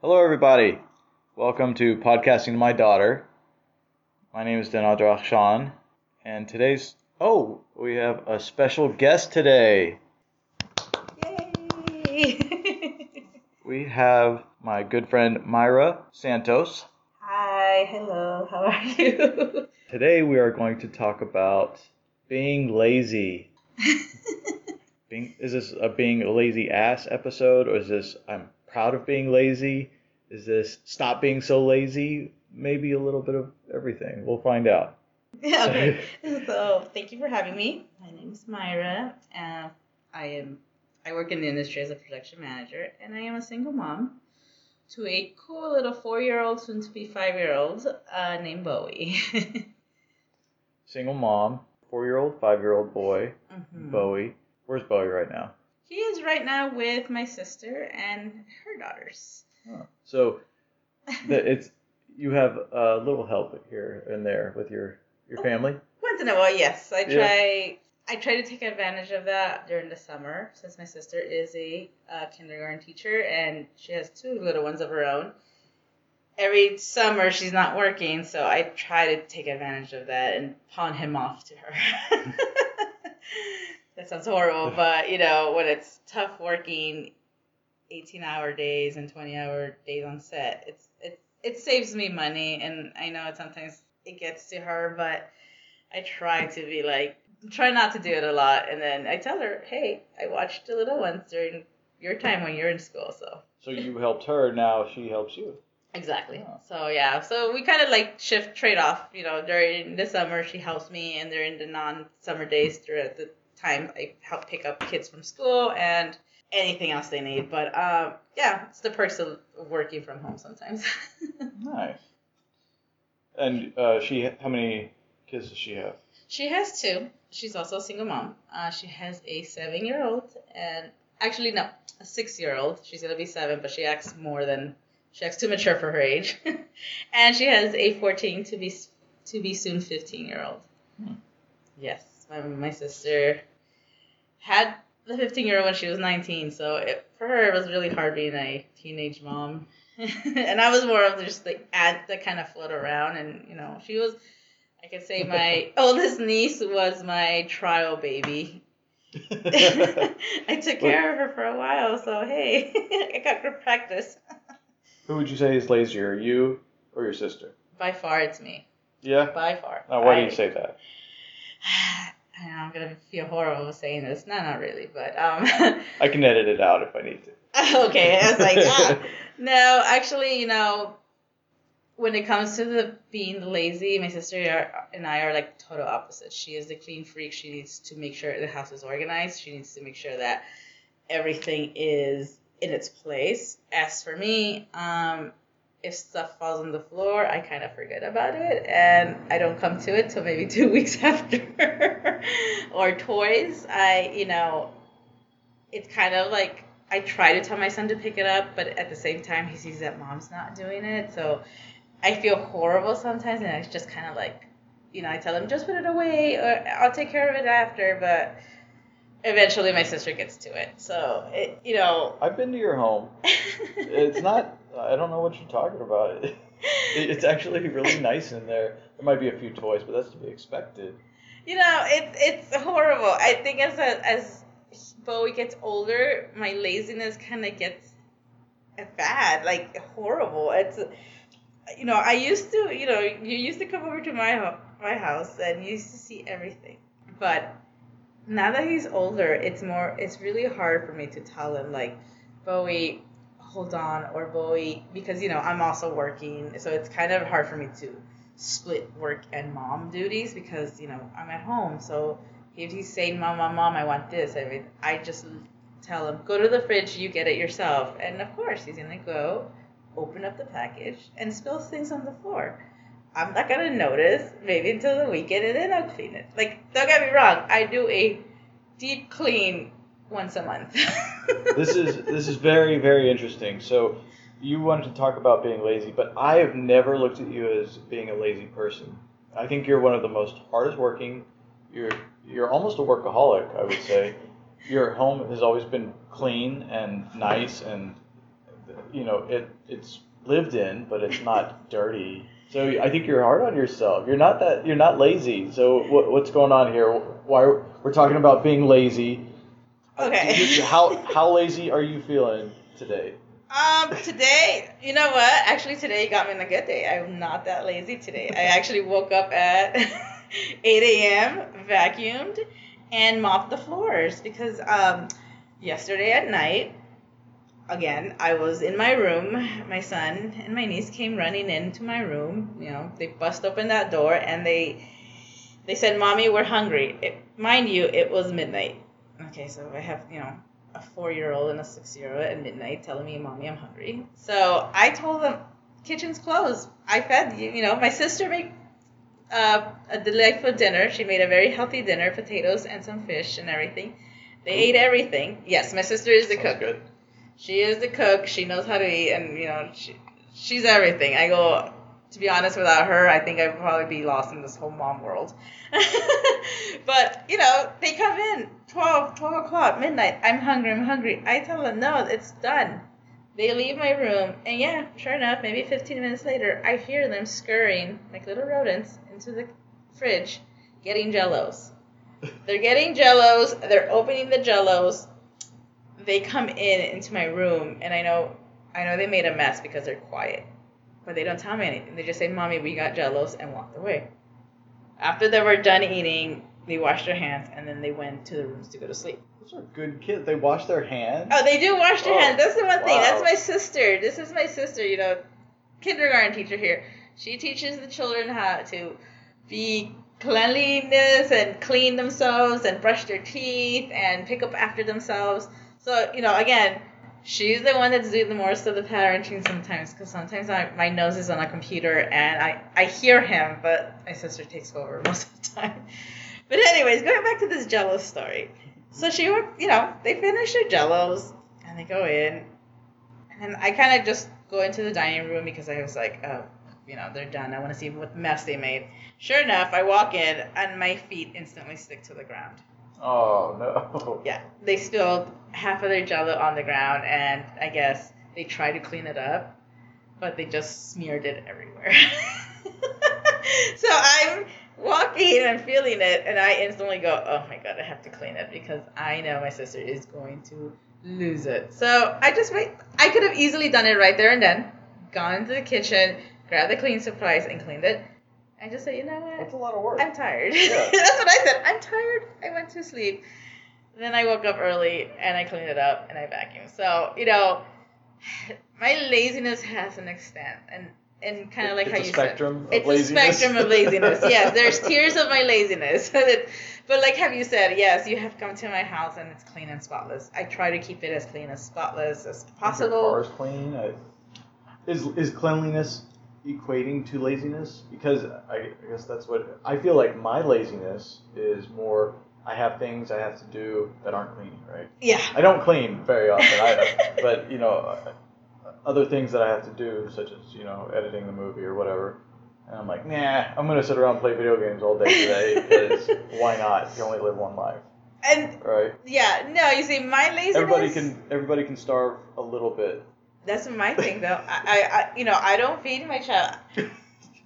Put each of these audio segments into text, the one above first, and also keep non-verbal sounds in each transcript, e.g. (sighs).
Hello, everybody. Welcome to Podcasting to My Daughter. My name is Denadra Khan, and today's. Oh, we have a special guest today. Yay! (laughs) We have my good friend Mayra Santos. Hi, hello, how are you? (laughs) Today, we are going to talk about being lazy. (laughs) Being, is this a being a lazy ass episode, or is this I'm proud of being lazy? Is this stop being so lazy? Maybe a little bit of everything. We'll find out. (laughs) okay, (laughs) so thank you for having me. My name is Mayra. Uh, I am I work in the industry as a production manager, and I am a single mom to a cool little four-year-old, soon to be five-year-old, uh, named Bowie. (laughs) Single mom, four year old, five year old boy, Mhm. Bowie. Where's Bowie right now? He is right now with my sister and her daughters. So the, (laughs) it's you have a little help here and there with your your family. Once in a while, yes. I Yeah. try. I try to take advantage of that during the summer, since my sister is a uh, kindergarten teacher and she has two little ones of her own. Every summer she's not working, so I try to take advantage of that and pawn him off to her. (laughs) (laughs) that sounds horrible, (laughs) but you know when it's tough working, eighteen-hour days and twenty-hour days on set, it's it it saves me money, and I know it sometimes it gets to her, but I try to be like, try not to do it a lot. And then I tell her, hey, I watched the little ones during your time when you're in school. So So you helped her, now she helps you. exactly. Oh. So yeah, so we kind of like shift trade off. You know, during the summer she helps me, and during the non-summer days throughout the time I help pick up kids from school and anything else they need. But um, yeah, it's the perks of working from home sometimes. (laughs) Nice. And uh, she, how many kids does she have? She has two. She's also a single mom. Uh, she has a seven year old and actually no, a six year old. She's gonna be seven, but she acts more than she acts too mature for her age. (laughs) and she has a fourteen to be to be soon fifteen year old. Hmm. Yes, my my sister had the fifteen year old when she was nineteen, so it, for her it was really hard being a teenage mom. (laughs) and I was more of just the aunt that kind of float around, and you know she was I could say my (laughs) oldest niece was my trial baby. (laughs) I took care of her for a while, so hey, I got good practice. Who would you say is lazier, you or your sister? By far, it's me. Yeah. By far. Now, why do you say that? (sighs) I know I'm gonna feel horrible saying this. No, not really, but um. (laughs) I can edit it out if I need to. (laughs) okay, I was like, ah. (laughs) no, actually, you know, when it comes to the being lazy, my sister and I are like total opposites. She is the clean freak. She needs to make sure the house is organized. She needs to make sure that everything is in its place. As for me, um, if stuff falls on the floor, I kind of forget about it and I don't come to it till maybe (laughs) two weeks after. or toys, I, you know, it's kind of like I try to tell my son to pick it up, but at the same time, he sees that mom's not doing it. So I feel horrible sometimes, and it's just kind of like, you know, I tell him just put it away, or I'll take care of it after. But eventually, my sister gets to it. So it, you know, I've been to your home. (laughs) It's not. I don't know what you're talking about. (laughs) It, it's actually really (laughs) nice in there. There might be a few toys, but that's to be expected. you know, it's it's horrible. I think as a, as Bowie gets older, my laziness kind of gets bad, like horrible. It's you know, I used to, you know, you used to come over to my my house and you used to see everything, but now that he's older, it's more, it's really hard for me to tell him like, Bowie, hold on, or Bowie, because you know I'm also working, so it's kind of hard for me to split work and mom duties because you know I'm at home. So if he's saying, "Mom, mom, mom, I want this," I mean, I just tell him, "Go to the fridge, you get it yourself," and of course he's gonna go, open up the package, and spill things on the floor. I'm not gonna notice maybe until the weekend, and then I'll clean it. Like, don't get me wrong, I do a deep clean once a month. (laughs) This is this is very very interesting. So you wanted to talk about being lazy, but I have never looked at you as being a lazy person. I think you're one of the most hardest working. You're you're almost a workaholic, I would say. Your home has always been clean and nice and you know, it it's lived in, but it's not (laughs) dirty. So I think you're hard on yourself. You're not that. You're not lazy. So what, what's going on here? Why we're talking about being lazy? Okay. You- how how (laughs) lazy are you feeling today? Um, today, you know what? Actually, today you got me on a good day. I'm not that lazy today. I (laughs) actually woke up at (laughs) 8 a.m., vacuumed, and mopped the floors because um, yesterday at night, again, I was in my room. My son and my niece came running into my room. You know, they bust open that door and they they said, "Mommy, we're hungry." It, mind you, it was midnight. Okay, so I have you know a four-year-old and a six-year-old at midnight telling me, "Mommy, I'm hungry." So I told them, "Kitchen's closed. I fed you." You know, my sister made uh, a delightful dinner. She made a very healthy dinner, potatoes and some fish and everything. They ate everything. Yes, my sister is the Sounds cook. good. She is the cook. She knows how to eat, and you know, she she's everything. I go. To be honest, without her, I think I'd probably be lost in this whole mom world. (laughs) but you know, they come in 12, 12 o'clock, midnight. I'm hungry. I'm hungry. I tell them, no, it's done. They leave my room, and yeah, sure enough, maybe 15 minutes later, I hear them scurrying like little rodents into the fridge, getting Jellos. They're getting Jellos. They're opening the Jellos. They come in into my room, and I know, I know they made a mess because they're quiet, but they don't tell me anything. They just say, "Mommy, we got Jellos," and walked away. After they were done eating, they washed their hands, and then they went to the rooms to go to sleep. Those are good kids. They wash their hands. Oh, they do wash their Oh, hands. That's the one thing. That's my sister. This is my sister. You know, kindergarten teacher here. She teaches the children how to be cleanliness and clean themselves and brush their teeth and pick up after themselves. So you know, again, she's the one that's doing the most of the parenting sometimes because sometimes I, my nose is on a computer and I I hear him, but my sister takes over (laughs) most of the time. But anyways, going back to this Jello story. So she would, you know, they finish their jellos and they go in. And I kind of just go into the dining room because I was like, oh, you know, they're done. I want to see what mess they made. Sure enough, I walk in and my feet instantly stick to the ground. Oh no. (laughs) Yeah, they spilled half of their jello on the ground and I guess they tried to clean it up, but they just smeared it everywhere. (laughs) so I'm walking and I'm feeling it and I instantly go, oh my god, I have to clean it because I know my sister is going to lose it. So I just wait. I could have easily done it right there and then, gone into the kitchen, grabbed the cleaning supplies and cleaned it. I just said, you know what? That's a lot of work. I'm tired. Yeah. (laughs) That's what I said. I'm tired. I went to sleep. Then I woke up early and I cleaned it up and I vacuumed. So, you know, (sighs) my laziness has an extent and and kind of like It's how you spectrum of said. It's laziness. a spectrum of laziness. (laughs) yes, there's tiers of my laziness. (laughs) but like have you said, yes, you have come to my house and it's clean and spotless. I try to keep it as clean as spotless as Your possible. car's clean. I, is is cleanliness equating to laziness? Because I, I guess that's what I feel like. My laziness is more. I have things I have to do that aren't clean, right? Yeah. I don't clean very often, I, (laughs) but you know, uh, other things that I have to do, such as you know, editing the movie or whatever. And I'm like, nah, I'm gonna sit around and play video games all day today (laughs) because why not? You only live one life, And right? yeah, no, you see, my laziness. Everybody can everybody can starve a little bit. That's my thing, though. I, I, you know, I don't feed my child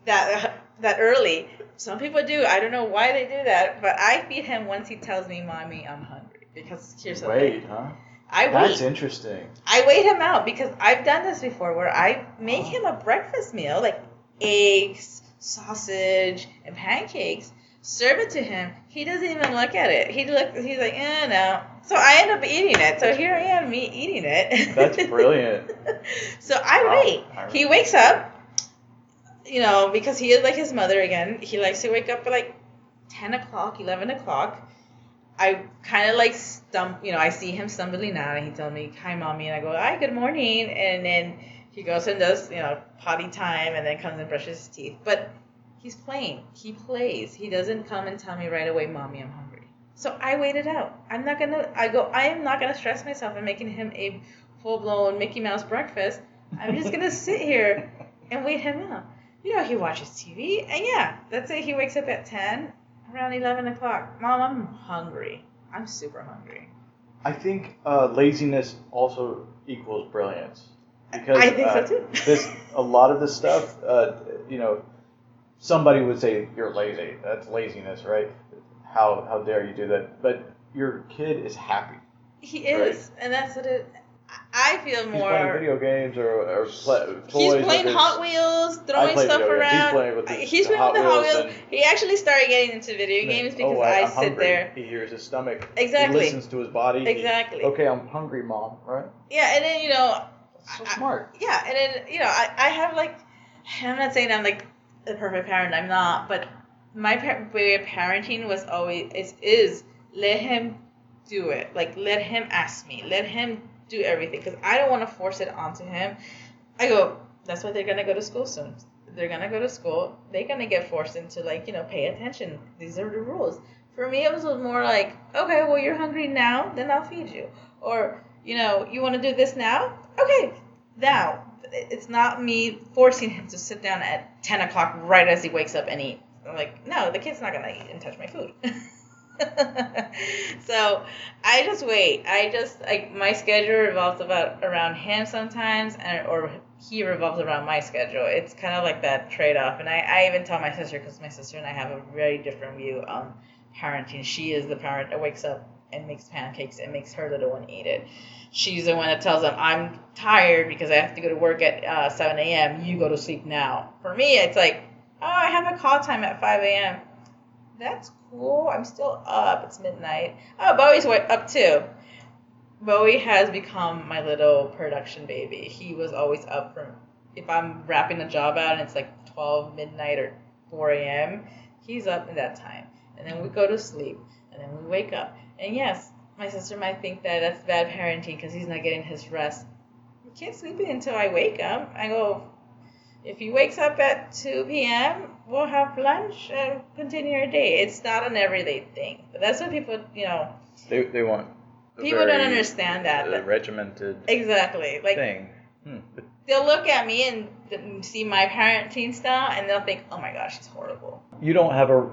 that that early. Some people do. I don't know why they do that, but I feed him once he tells me, "Mommy, I'm hungry." Because here's the Wait, thing. huh? I wait. That's interesting. I wait him out because I've done this before, where I make him a breakfast meal, like eggs, sausage, and pancakes. Serve it to him. He doesn't even look at it. He look. He's like, eh, no. So I end up eating it. So here I am, me eating it. That's brilliant. (laughs) so I Wow. wait. I- He wakes up, you know, because he is like his mother again. He likes to wake up at like 10 o'clock, 11 o'clock. I kind of like stump, you know, I see him stumbling out and he tells me, hi, mommy. And I go, hi, good morning. And then he goes and does, you know, potty time and then comes and brushes his teeth. But he's playing. He plays. He doesn't come and tell me right away, mommy, I'm hungry. So I waited out. I'm not gonna. I go. I am not gonna stress myself in making him a full blown Mickey Mouse breakfast. I'm just gonna sit here and wait him out. You know, he watches TV, and yeah, let's say he wakes up at ten, around eleven o'clock. Mom, I'm hungry. I'm super hungry. I think uh, laziness also equals brilliance because I think so uh, too. (laughs) this a lot of this stuff, uh, you know, somebody would say you're lazy. That's laziness, right? How how dare you do that? But your kid is happy. He is, and that's what it. I feel more. He's playing video games or, or play, toys. He's playing Hot Wheels, throwing stuff games. He's around. playing with his- He's the playing Hot with the Hot Wheels and- He actually started getting into video games oh, because oh, I, I'm sit hungry. there. He hears his stomach. Exactly. He listens to his body. He- Exactly. okay, I'm hungry, mom. Right? Yeah, and then you know, That's so I- smart. yeah, and then you know, I, I have like, I'm not saying I'm like the perfect parent. I'm not, but my way of parenting was always is is let him do it. Like let him ask me. Let him do everything because I don't want to force it onto him. I go. That's why they're gonna go to school soon. They're gonna go to school. They're gonna get forced into like you know pay attention. These are the rules. For me, it was more like, okay, well you're hungry now, then I'll feed you. Or you know, you want to do this now? Okay, now. It's not me forcing him to sit down at 10 o'clock right as he wakes up and eat. I'm like, no, the kid's not gonna eat and touch my food. (laughs) so I just wait. I just like my schedule revolves about around him sometimes, and or he revolves around my schedule. It's kind of like that trade off. And I, I even tell my sister because my sister and I have a very different view on parenting. She is the parent that wakes up and makes pancakes and makes her little one eat it. She's the one that tells them, I'm tired because I have to go to work at uh, 7 a.m. You go to sleep now. For me, it's like, oh, I have a call time at 5 a.m. That's cool. I'm still up. It's midnight. Oh, Bowie's up too. Bowie has become my little production baby. He was always up from, if I'm wrapping a job out and it's like 12 midnight or 4 a.m., he's up at that time. And then we go to sleep. And then we wake up. And yes, my sister might think that that's bad parenting because he's not getting his rest. The kid's sleeping until I wake up. I go, if he wakes up at 2 p.m., we'll have lunch and continue our day. It's not an everyday thing. But that's what people, you know, They, they want. a people don't understand that. uh, That- regimented exactly. Like, thing. Hmm. They'll look at me and see my parenting style and they'll think, oh my gosh, it's horrible. you don't have a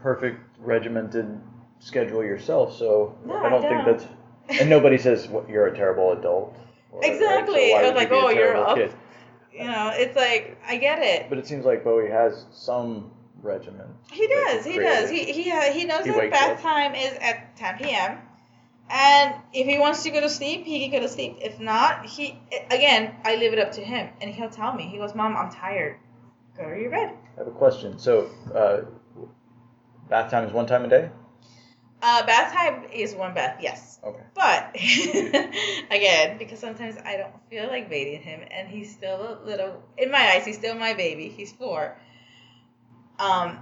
perfect regimented schedule yourself, so No, I don't I think that's. And nobody says what you're a terrible adult. (laughs) or- right? Exactly. So I was like, oh, you're up. kid? You know, it's like, I get it. But it seems like Bowie has some regimen. He does. He does. He he ha- he knows He that bath up. time is at 10 p.m. And if he wants to go to sleep, he can go to sleep. If not, he again, I leave it up to him, and he'll tell me. He goes, "Mom, I'm tired. Go to your bed." I have a question. So, uh, bath time is one time a day. Uh, bath time is one bath, yes. Okay. But (laughs) again, because sometimes I don't feel like bathing him, and he's still a little in my eyes. He's still my baby. He's four. Um,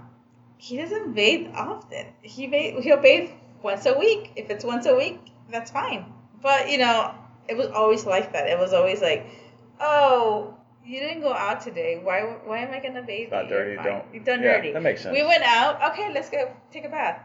he doesn't bathe often. He bathe, he'll bathe once a week. If it's once a week, that's fine. But you know, it was always like that. It was always like, oh, you didn't go out today. Why? Why am I gonna bathe? Not you? Dirty. Don't. You're done yeah, dirty. That makes sense. We went out. Okay, let's go take a bath.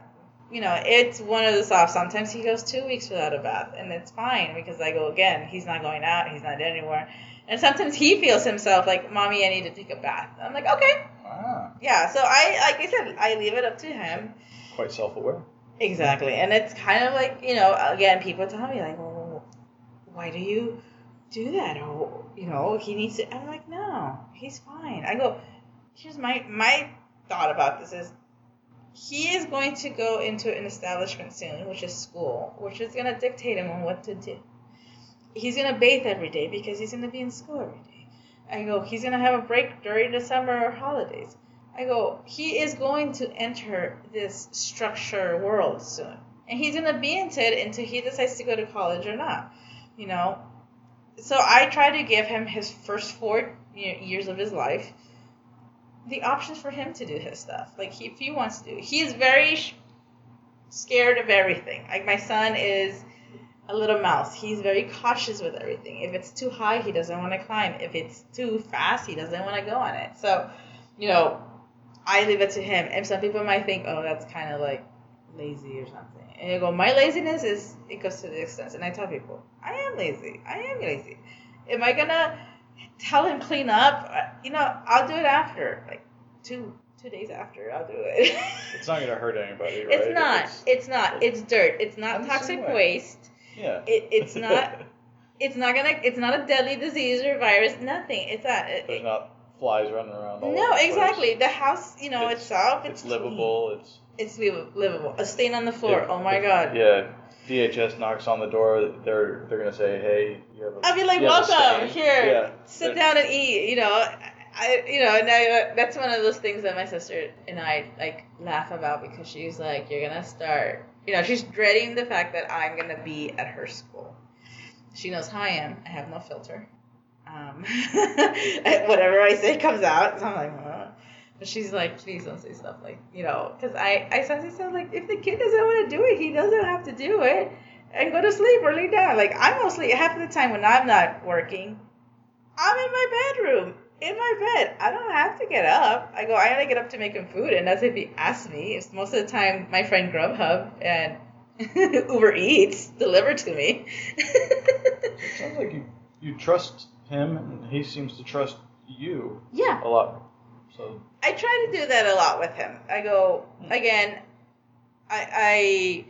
You know, it's one of the soft. Sometimes he goes two weeks without a bath, and it's fine because I go again. He's not going out. He's not anywhere. And sometimes he feels himself like, "Mommy, I need to take a bath." I'm like, "Okay, Ah, yeah." So I, like I said, I leave it up to him. quite self-aware. Exactly, and it's kind of like you know, again, people tell me like, "Well, why do you do that?" Or you know, he needs to. I'm like, "No, he's fine." I go, "Here's my my thought about this is." He is going to go into an establishment soon, which is school, which is going to dictate him on what to do. He's going to bathe every day because he's going to be in school every day. I go, he's going to have a break during the summer or holidays. I go, he is going to enter this structure world soon. And he's going to be into it until he decides to go to college or not. You know? So I try to give him his first four years of his life the options for him to do his stuff. Like, he, if he wants to. He is very sh- scared of everything. Like, my son is a little mouse. He's very cautious with everything. If it's too high, he doesn't want to climb. If it's too fast, he doesn't want to go on it. So, you know, I leave it to him. And some people might think, oh, that's kind of like lazy or something. And you go, my laziness is, it goes to the extent. And I tell people, I am lazy. I am lazy. Am I to tell him clean up? Uh, You know, I'll do it after. Like, two two days after, I'll do it. (laughs) It's not gonna hurt anybody, right? It's not. It's not. It's dirt. It's not I'm toxic waste. yeah. It, it's (laughs) not. it's not gonna. It's not a deadly disease or virus. Nothing. It's a. There's not flies running around. All no, the place. exactly. The house, you know It's- itself. It's, It's, livable. It's. It's livable. A stain on the floor. if- oh my god. Yeah. DHS knocks on the door. They're they're gonna say, hey, you have a. I'll be like, you have a welcome here. Yeah. Sit down and eat. You know, I you know, and I, that's one of those things that my sister and I like laugh about because she's like, you're gonna start. You know, she's dreading the fact that I'm gonna be at her school. She knows how I am. I have no filter. Um, (laughs) whatever I say comes out. So I'm like. But she's like, please don't say stuff like, you know, because I I sometimes sound like, if the kid doesn't want to do it, he doesn't have to do it, and go to sleep or lay down. Like I'm mostly half of the time when I'm not working, I'm in my bedroom in my bed. I don't have to get up. I go, I gotta get up to make him food, and that's if he asks me. It's most of the time my friend Grubhub and (laughs) Uber Eats deliver to me. It sounds like you you trust him, and he seems to trust you yeah, a lot. So I try to do that a lot with him. I go hmm. again. I, I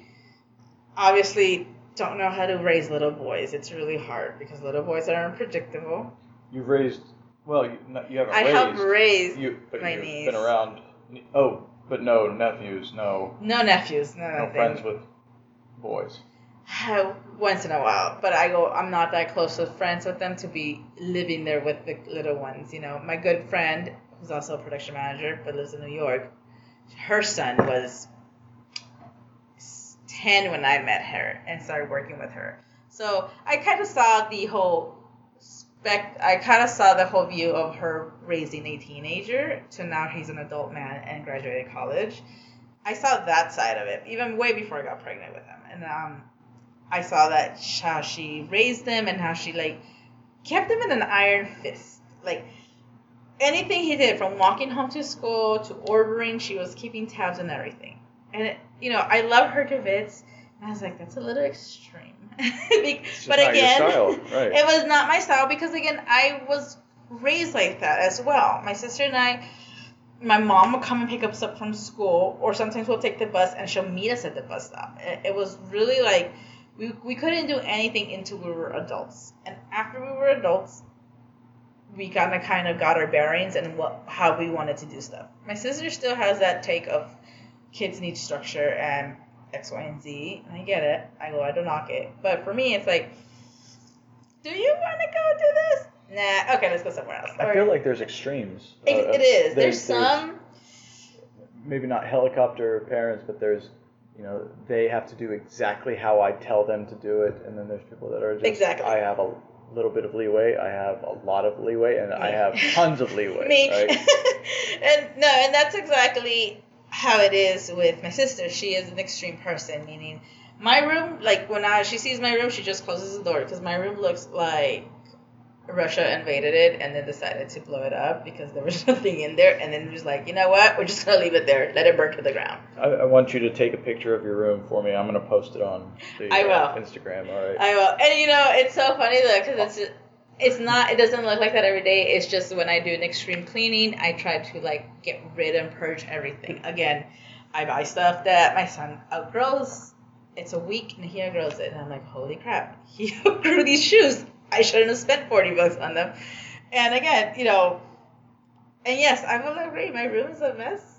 obviously don't know how to raise little boys. It's really hard because little boys are unpredictable. you've raised. Well, you, not- you haven't I raised. help raise you, but my you've niece. been around. Oh, but no nephews, no no nephews, no, no friends with boys. Uh, once in a while, but I go. I'm not that close with friends with them to be living there with the little ones. You know, my good friend, who's also a production manager but lives in New York, her son was ten when I met her and started working with her. So I kind of saw the whole spec. I kind of saw the whole view of her raising a teenager to now he's an adult man and graduated college. I saw that side of it even way before I got pregnant with him, and um, I saw that how she raised them and how she like kept them in an iron fist. Like anything he did, from walking home to school to ordering, she was keeping tabs on everything. And it, you know, I love her to bits. And I was like, that's a little extreme. (laughs) But again, (laughs) right. it was not my style because again, I was raised like that as well. My sister and I, my mom would come and pick us up from school, or sometimes we'll take the bus and she'll meet us at the bus stop. It, it was really like we, we couldn't do anything until we were adults. And after we were adults, we kind of kind of got our bearings and what how we wanted to do stuff. My sister still has that take of kids need structure and X, Y, and Z. And I get it. I go, I don't knock it. But for me, it's like, do you want to go do this? Nah. Okay, let's go somewhere else. I Or- feel like there's extremes. it, Uh, it is. There's, there's- some. maybe not helicopter parents, but there's, you know, they have to do exactly how I tell them to do it, and then there's people that are just, Exactly. I have a little bit of leeway, I have a lot of leeway, and I have tons of leeway. Me. Right? (laughs) and no, and that's exactly how it is with my sister. She is an extreme person, meaning my room, like when I she sees my room, she just closes the door because my room looks like Russia invaded it and then decided to blow it up because there was (laughs) nothing in there, and then was like, you know what, we're just gonna leave it there, let it burn to the ground. I, I want you to take a picture of your room for me. I'm gonna post it on the I uh. Instagram. All right. I will, and you know, it's so funny though because it's it's not it doesn't look like that every day. It's just when I do an extreme cleaning, I try to like get rid and purge everything. Again, I buy stuff that my son outgrows. It's a week and he outgrows it, and I'm like, holy crap, (laughs) he outgrew these shoes. I shouldn't have spent forty bucks on them. And again, you know, and yes, I will agree. My room is a mess.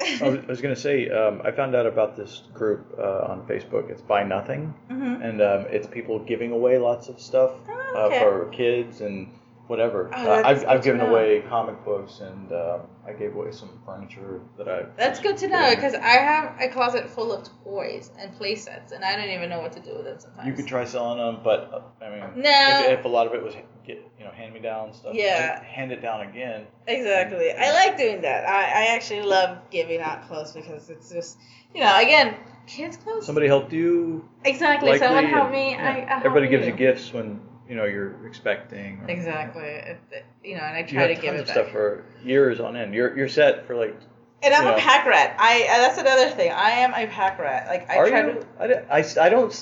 I was, gonna say, um, I found out about this group uh, on Facebook. It's Buy Nothing, Mhm. and um, it's people giving away lots of stuff Oh, uh, for kids and whatever. Oh, Uh, I've, I've given away comic books, and um, I gave away some furniture that I. That's good to know because I have a closet full of toys and play sets, and I don't even know what to do with them sometimes. You could try selling them, but uh, I mean, No. if, if a lot of it was get you know hand me down stuff, Yeah. hand it down again. Exactly. I like doing that. I, I actually love giving out clothes because it's just, you know, again, kids' clothes. Somebody helped you. exactly. likely, Someone helped me. yeah, I, I everybody gives you you gifts when you know you're expecting. or- Exactly. It, it- you know, and I You try have to tons give of it back. stuff for years on end. You're you're set for like. and I'm yeah. a pack rat. I uh, that's another thing. I am a pack rat. Like I Are try you? to. I, di- I, s- I don't.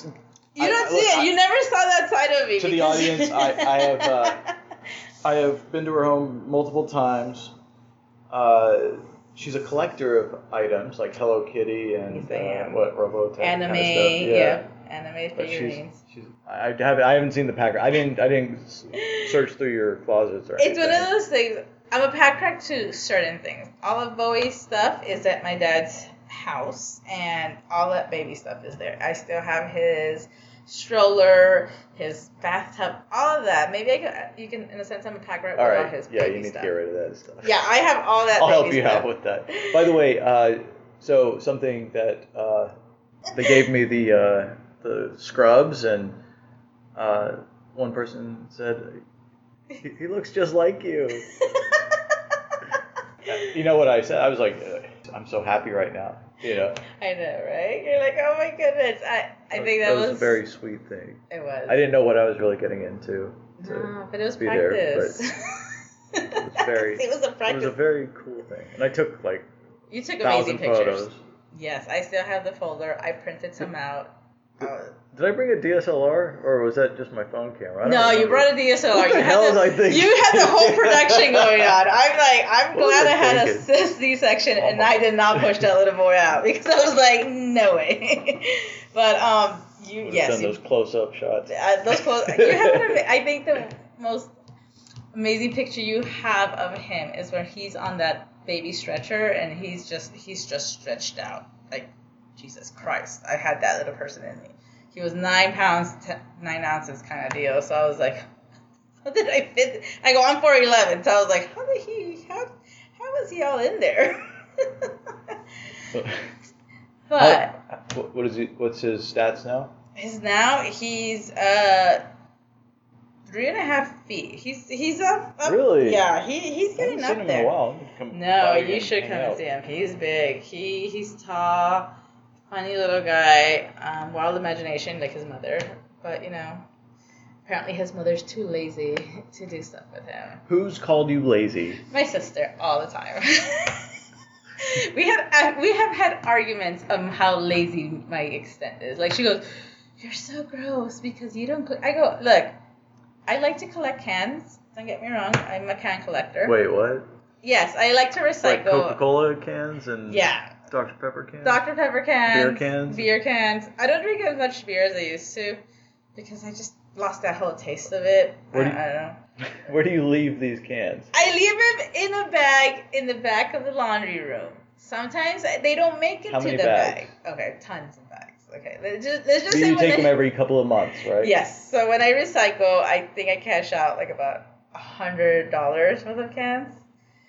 You I- don't I- see look, it. I- you never saw that side of me. To the because- audience, I- I (laughs) have, uh, I have been to her home multiple times. Uh, she's a collector of items like Hello Kitty and Yes, uh, what Robotech Anime, kind of stuff. yeah. Anime But she's, figurines. she's I have I haven't seen the packer. I didn't I didn't s- (laughs) search through your closets or It's one anything. of those things. I'm a pack rat to certain things. All of Bowie's stuff is at my dad's house, and all that baby stuff is there. I still have his stroller, his bathtub, all of that. Maybe I can. You can, in a sense, I'm a pack rat All with all right. his Yeah, baby you need stuff. to get rid of that stuff. Yeah, I have all that. I'll help baby you stuff. out with that. By the way, uh, so something that uh, they gave me the uh, the scrubs, and uh, one person said he, he looks just like you. (laughs) You know what I said? I was like, I'm so happy right now. You know, I know, right? You're like, oh my goodness. I, I think that, was, a very sweet thing. It was. I didn't know what I was really getting into. to- No, but it was be there, practice. it was very- (laughs) it was a It was a very cool thing, and I took like you took amazing pictures. photos. Yes, I still have the folder. I printed some (laughs) out. Uh, Did I bring a DSLR or was that just my phone camera? No, you brought a DSLR. What the you hell the, I thinking? You had the whole production (laughs) going on. I'm like, I'm What glad I I had a thinking? C section and Oh my- I did not (laughs) push that little boy out because I was like, no way. (laughs) but um, you Would've yes, done you, those close-up shots. uh, those clothes. You have an, I think the most amazing picture you have of him is when he's on that baby stretcher and he's just he's just stretched out like Jesus Christ. I had that little person in me. He was nine pounds, ten, nine ounces kind of deal. So I was like, (laughs) how did I fit? I go for eleven. So I was like, how did he? How how was he all in there? (laughs) (laughs) but How- what- what is he? What's his stats now? his now he's uh three and a half feet. He's he's up. up Really? Yeah, he he's I haven't getting seen up him there. in a while. Come No, you should come and see him. He's big. He he's tall, funny little guy, um, wild imagination like his mother. But you know, apparently his mother's too lazy (laughs) to do stuff with him. Who's called you lazy? My sister all the time. (laughs) we have uh, we have had arguments on how lazy my extent is. Like she goes, "You're so gross because you don't." Cl-. I go, "Look, I like to collect cans. Don't get me wrong. I'm a can collector. Wait, what? Yes, I like to recycle. Like Coca-Cola cans and Yeah, Dr Pepper cans. Dr. Pepper cans, Beer cans? beer cans. I don't drink as much beer as I used to because I just lost that whole taste of it. Where do you- I don't know. (laughs) Where do you leave these cans? I leave them in a bag in the back of the laundry room. Sometimes they don't make it How to the bags? bag. Okay, tons of bags. Okay, let's just, let's just So say you take I- them every couple of months, right? Yes. So when I recycle, I think I cash out like about a hundred dollars worth of cans.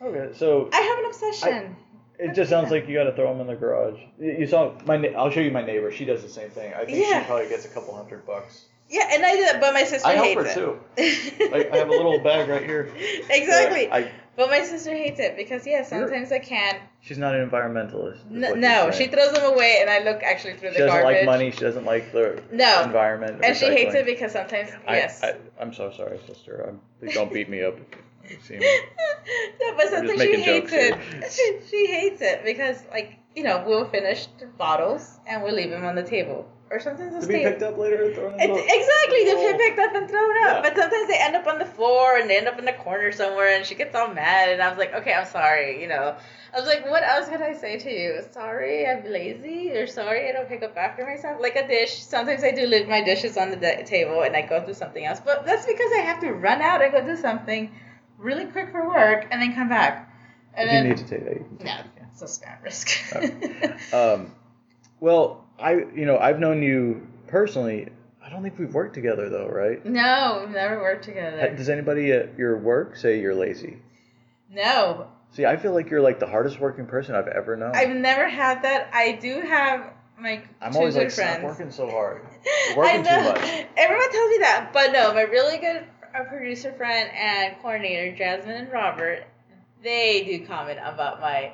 Okay, so I have an obsession. It just sounds like you got to throw them in the garage. You saw my. I'll show you my neighbor. She does the same thing. I think Yeah. she probably gets a couple hundred bucks. yeah, and I do that, but my sister I help hates her it. too. Like I have a little (laughs) bag right here. Exactly. I, But my sister hates it because yeah, sometimes I can. she's not an environmentalist. is N- you're no, she saying. throws them away, and I look actually through She the doesn't garbage. like money. She doesn't like the No. environment. and she hates recycling. it because sometimes I, yes. I, I'm so sorry, sister. I'm, please don't beat me up. If you see me. no, but sometimes she hates it. She, she hates it because like you know we'll finish the bottles and we'll leave them on the table, or sometimes they'll To be stay. picked up later and thrown in the It's, exactly, they'll get oh. picked up and thrown up. Yeah. But sometimes they end up on the floor and they end up in the corner somewhere, and she gets all mad. And I was like, okay, I'm sorry, you know. I was like, what else could I say to you? Sorry, I'm lazy, or sorry, I don't pick up after myself. Like a dish. Sometimes I do leave my dishes on the de- table and I go do something else. But that's because I have to run out and go do something really quick for work and then come back. And If then, you need to take that, you can take it. yeah. it's a spam risk. (laughs) Um, well, I you know I've known you personally. I don't think we've worked together though, right? no, we've never worked together. Does anybody at your work say you're lazy? No, See, I feel like you're like the hardest working person I've ever known. I've never had that. I do have my I'm always good like, stop working so hard. I (laughs) You're working too much. Everyone tells me that, but no, my really good uh, producer friend and coordinator, Jasmine and Robert, they do comment about my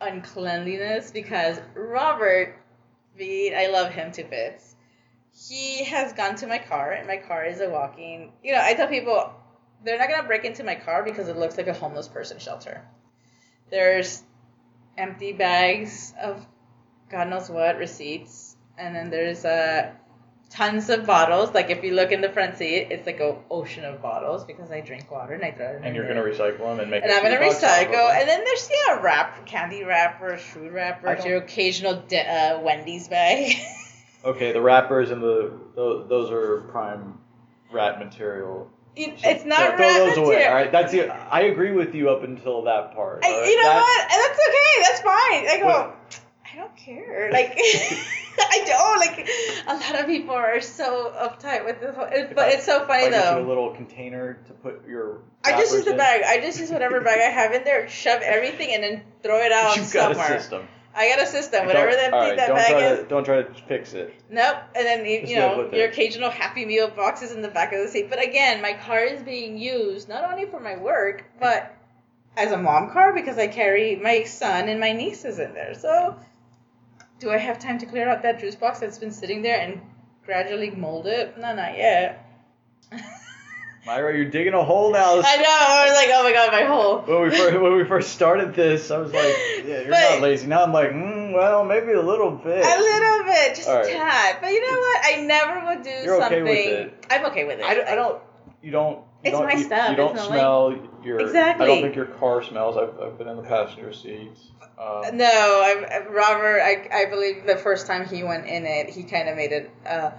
uncleanliness because Robert, be I love him to bits. He has gone to my car, and my car is a walking. You know, I tell people they're not gonna break into my car because it looks like a homeless person shelter. There's empty bags of God knows what receipts, and then there's uh, tons of bottles. Like if you look in the front seat, it's like an ocean of bottles because I drink water and I throw it in And you're there. gonna recycle them and make. And a I'm gonna few bucks off of recycle, and then there's yeah, wrap, candy wrapper, food I wrappers, don't- your occasional de- uh, Wendy's bag. (laughs) Okay, the wrappers and the those, those are prime rat material. It- it's not throw, throw those away. All right, that's it. I agree with you up until that part. I, all right? you know That- what? And That's okay. That's fine. I go. What- I don't care. Like (laughs) (laughs) I don't. Like a lot of people are so uptight with this. Whole, it, but I- it's so funny you a though. little container to put your. I just use the in. bag. I just use whatever bag I have in there, shove everything, and then throw it out (laughs) You've got a system. I got a system. Whatever that right, that bag is. To, don't try to fix it. Nope. And then you, you know your occasional Happy Meal boxes in the back of the seat. But again, my car is being used not only for my work, but as a mom car because I carry my son and my nieces in there. So, do I have time to clear out that juice box that's been sitting there and gradually mold it? No, not yet. (laughs) Mayra, you're digging a hole now. I know. I was like, oh my god, my whole. When we first when we first started this, I was like, yeah, you're But- not lazy. Now I'm like, mm, well, maybe a little bit. A little bit, just All a tad. But you know what? I never would do You're okay something. with it. I'm okay with it. I, don't- I don't. You don't. You It's don't, my you, stuff, You don't not like- smell your. Exactly. I don't think your car smells. I've, I've been in the passenger seats. Um, No, I, Robert. I, I believe the first time he went in it, he kind of made it uh,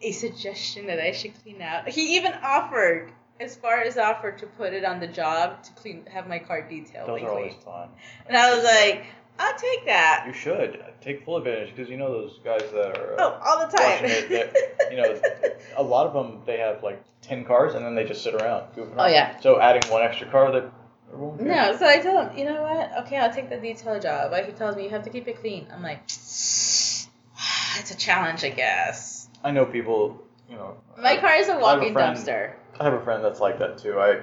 a suggestion that I should clean out. He even offered, as far as offered, to put it on the job to clean, have my car detailed those are always fun. And I was like, I'll take that. You should take full advantage because you know those guys that are. uh, Oh, all the time. It, you know, (laughs) a lot of them they have like ten cars and then they just sit around. goofing Oh, around. yeah. So adding one extra car that. No, so I tell him, you know what? Okay, I'll take the detail job. But he tells me you have to keep it clean. I'm like, (sighs) it's a challenge, I guess. I know people. You know. My I- car is a have a walking friend- dumpster. I have a friend that's like that too. I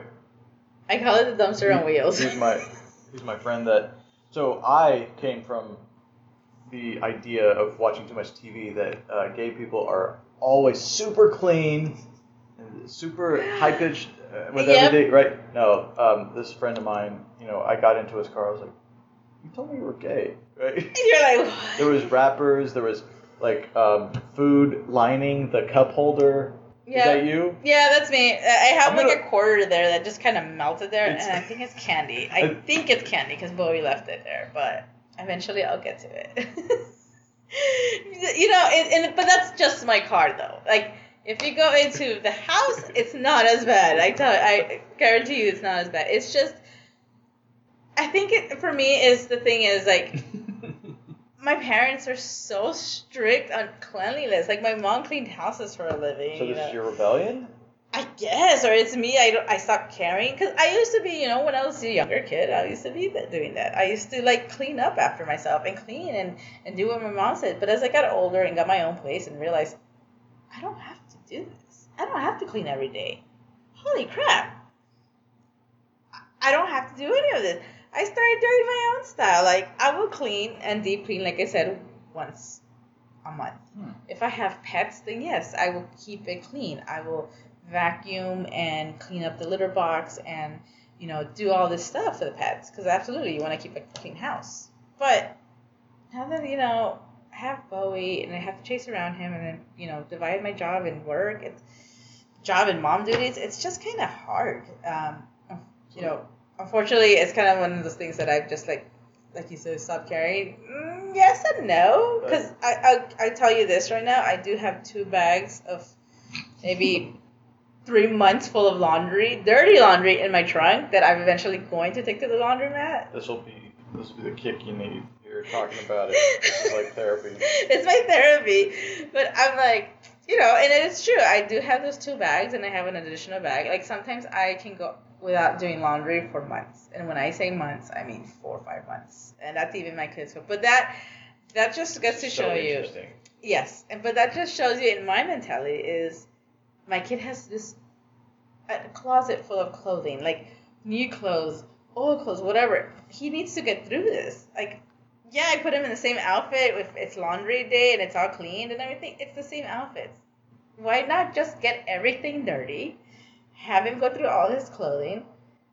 I call it the dumpster on wheels. He's my he's my friend that. So I came from the idea of watching too much TV that uh, gay people are always super clean and super high pitched with Yep. everything. Right? No, um, this friend of mine. You know, I got into his car. I was like, "You told me you were gay, (laughs) right?" And (laughs) you're like, what? there was wrappers. There was like um, food lining the cup holder. Yeah. Is that you? Yeah, that's me. I have I'm like gonna- a quarter there that just kind of melted there, It's- and I think it's candy. I (laughs) think it's candy because Bowie left it there, but eventually I'll get to it. you know, and, and but that's just my car though. Like if you go into the house, it's not as bad. I tell, I guarantee you, it's not as bad. It's just, I think it for me is the thing is like (laughs) my parents are so strict on cleanliness. Like my mom cleaned houses for a living. so you this know? is your rebellion? I guess, or it's me. I don't. I stopped caring because I used to be, you know, when I was a younger kid, I used to be that, doing that. I used to like clean up after myself and clean and and do what my mom said. But as I got older and got my own place and realized, I don't have do this. I don't have to clean every day. Holy crap! I- don't have to do any of this. I started doing my own style. Like I will clean and deep clean, like I said, once a month. Hmm. If I have pets, then yes, I will keep it clean. I will vacuum and clean up the litter box and you know do all this stuff for the pets because absolutely you want to keep a clean house. But now that you know I have Bowie and I have to chase around him and then you know divide my job and work, it's job and mom duties. It's just kind of hard. Um, you know, unfortunately, it's kind of one of those things that I've just like like you said, stop carrying. Mm, yes and no, because I, I I tell you this right now, I do have two bags of maybe three months full of laundry, dirty laundry in my trunk that I'm eventually going to take to the laundromat. This will be this will be the kick you need. You're talking about it. Is like therapy. (laughs) it's my therapy. But I'm like, you know, and it is true. I do have those two bags and I have an additional bag. Like sometimes I can go without doing laundry for months. And when I say months, I mean four or five months. And that's even my kids. But that that just gets to So show you. Yes, and but that just shows you in my mentality is my kid has this a closet full of clothing, like new clothes, old clothes, whatever. He needs to get through this. Like, yeah, I put him in the same outfit if it's laundry day and it's all cleaned and everything. It's the same outfits. Why not just get everything dirty, have him go through all his clothing,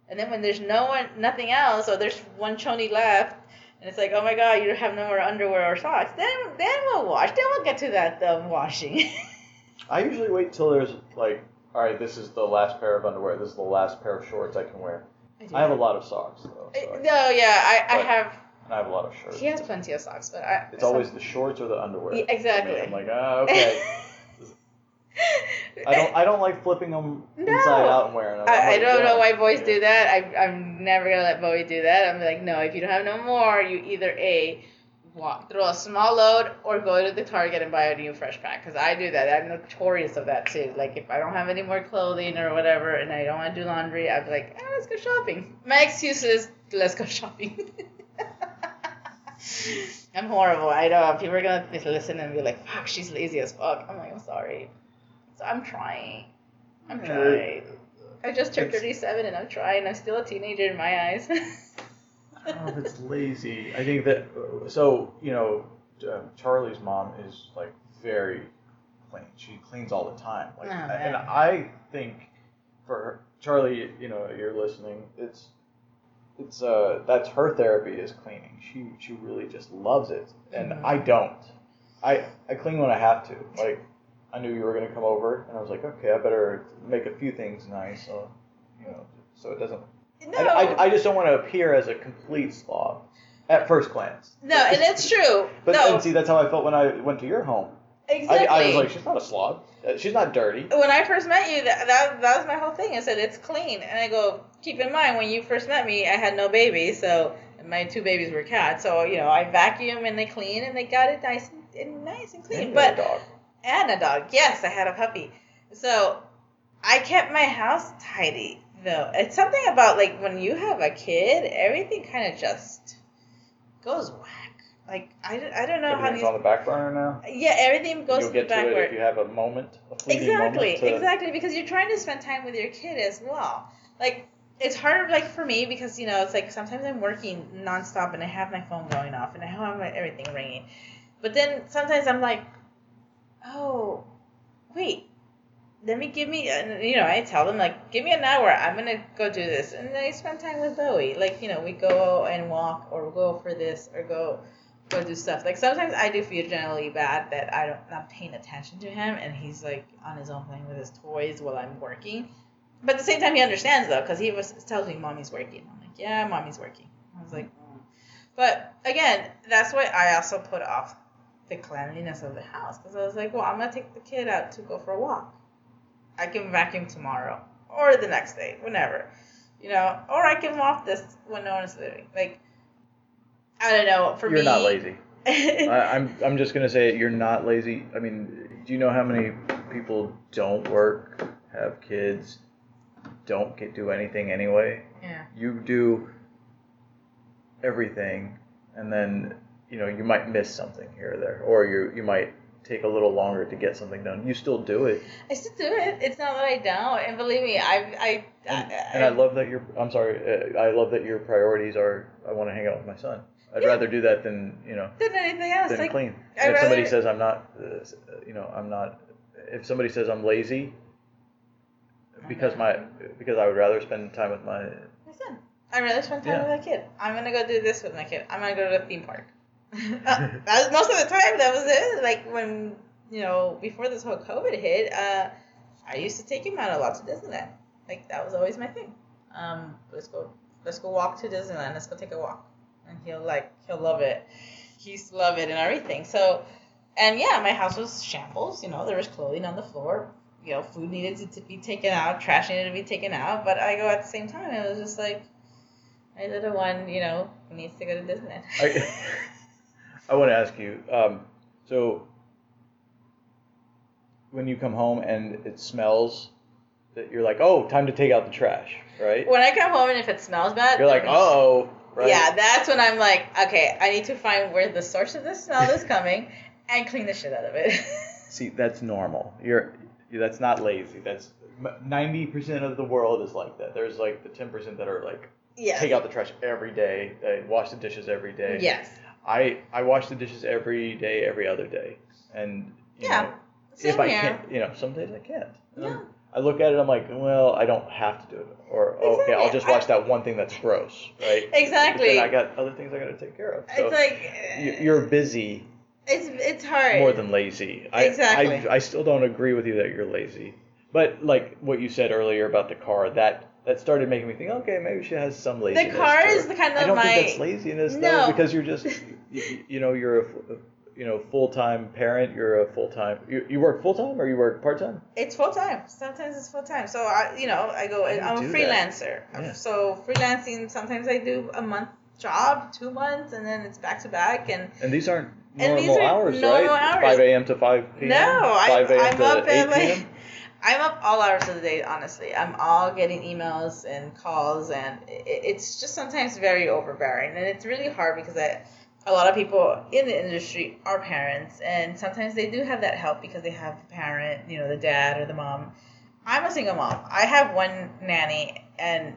and then when there's no one, nothing else, or there's one choni left, and it's like, oh my god, you have no more underwear or socks. Then, then we'll wash. Then we'll get to that um, washing. (laughs) I usually wait till there's like, all right, this is the last pair of underwear. This is the last pair of shorts I can wear. I have a lot of socks though. So No, yeah, I, I have. I have a lot of shirts. He has plenty of socks, but I. It's always the shorts or the underwear. Yeah, exactly. I'm like, ah, okay. (laughs) I don't. I don't like flipping them No. inside out and wearing them. I, I don't know why boys Yeah. do that. I, I'm never gonna let Bowie do that. I'm like, no, if you don't have no more, you either a walk, throw a small load or go to the Target and buy a new fresh pack. Cause I do that. I'm notorious of that too. Like if I don't have any more clothing or whatever, and I don't want to do laundry, I'm like, ah, let's go shopping. My excuse is let's go (laughs) shopping. (laughs) I'm horrible. I know people are gonna listen and be like, "Fuck, she's lazy as fuck." I'm like, I'm sorry. So I'm trying. I'm Yeah. trying. I just turned It's- 37 and I'm trying. I'm still a teenager in my eyes. (laughs) I don't know if it's lazy. I think that so you know uh, Charlie's mom is like very clean. She cleans all the time. Like, Oh, and. I think for her, Charlie, you know, you're listening. It's it's uh that's her therapy is cleaning. She she really just loves it, and Mhm. I don't. I I clean when I have to. Like I knew you were gonna come over, and I was like, okay, I better make a few things nice, so you know, so it doesn't no, I, I, I just don't want to appear as a complete slob at first glance. no, and it's true. (laughs) But no, then see, that's how I felt when I went to your home. exactly. I, I was like, she's not a slob. She's not dirty. when I first met you, that, that that was my whole thing. I said it's clean, and I go, keep in mind when you first met me, I had no babies, so my two babies were cats. So you know, I vacuum and they clean, and they got it nice and, and nice and clean. And but a dog. and a dog. Yes, I had a puppy. So I kept my house tidy though. It's something about like when you have a kid, everything kind of just goes whack. Like I, don't- I don't know how Everything's these. on the back burner now. Yeah, everything goes You'll to the get to it if you have a moment, a Exactly, moment. To, exactly, because you're trying to spend time with your kid as well. Like it's hard, like for me, because you know it's like sometimes I'm working nonstop and I have my phone going off and I have my, everything ringing, but then sometimes I'm like, oh, wait, let me give me, and you know, I tell them like, give me an hour, I'm gonna go do this, and I spend time with Bowie. Like you know, we go and walk or go for this or go go do stuff. Like sometimes I do feel generally bad that I don't not paying attention to him and he's like on his own playing with his toys while I'm working. But at the same time he understands though because he was tells me mommy's working. I'm like, yeah, mommy's working. I was like, mm. but again, that's why I also put off the cleanliness of the house because I was like, well, I'm gonna take the kid out to go for a walk. I can vacuum tomorrow or the next day, whenever, you know, or I can walk this when no one's living. Like, I don't know. For you're me, not lazy. (laughs) I, I'm I'm just gonna say it, you're not lazy. I mean, do you know how many people don't work, have kids, don't get do anything anyway? yeah. You do everything, and then you know you might miss something here or there, or you you might take a little longer to get something done. You still do it, I still do it. It's not that I don't. And believe me, I I and, and I love that your I'm sorry, uh, I love that your priorities are I want to hang out with my son. I'd Yeah. rather do that than you know than anything else. than like, clean. If somebody says I'm not, uh, you know, I'm not. If somebody says I'm lazy, because my because I would rather spend time with my. my son. I'd rather spend time Yeah. with my kid. I'm gonna go do this with my kid. I'm gonna go to the theme park. (laughs) Uh, that was, most of the time, that was it. Like when you know before this whole COVID hit, uh, I used to take him out a lot to Disneyland. Like that was always my thing. Um, let's go, let's go walk to Disneyland. Let's go take a walk, and he'll like he'll love it. He's love it and everything. So, and yeah, my house was shambles. You know, there was clothing on the floor. You know, food needed to, to be taken out, trash needed to be taken out. But I go at the same time. It was just like my little one, you know, needs to go to Disneyland. (laughs) I, I want to ask you. Um, so when you come home and it smells, that you're like, oh, time to take out the trash, right? when I come home and if it smells bad, You're like, oh, right? Yeah, that's when I'm like, okay, I need to find where the source of this smell is coming and clean the shit out of it. (laughs) See, that's normal. You're that's not lazy. That's ninety percent of the world is like that. There's like the ten percent that are like yes. take out the trash every day, they wash the dishes every day. Yes. I I wash the dishes every day, every other day, and you Yeah, know, if I here. can't, you know, some days I can't. And I'm- Yeah. I look at it, I'm like, well, I don't have to do it, or oh, okay, I'll just watch I- that one thing that's gross, right? Exactly. Then I got other things I got to take care of. So It's like you're busy it's it's hard. more than lazy. I, Exactly. I, I still don't agree with you that you're lazy. But like what you said earlier about the car, that that started making me think, okay, maybe she has some laziness. The car is the kind of I don't my. think that's laziness though, because you're just, (laughs) you, you know, you're a, you know, full time parent. You're a full time. You, you work full time or you work part time? It's full time. Sometimes it's full time. So I, you know, I go. I'm a freelancer. Yeah. So freelancing. Sometimes I do a month job, two months, and then it's back to back. And And these aren't normal hours, normal right? hours. 5 a.m. to 5 p.m. no, I, 5 a.m. I'm to up at like. (laughs) I'm up all hours of the day, honestly. I'm all getting emails and calls, and it, it's just sometimes very overbearing. And it's really hard because I, a lot of people in the industry are parents, and sometimes they do have that help because they have the parent, you know, the dad or the mom. I'm a single mom. I have one nanny, and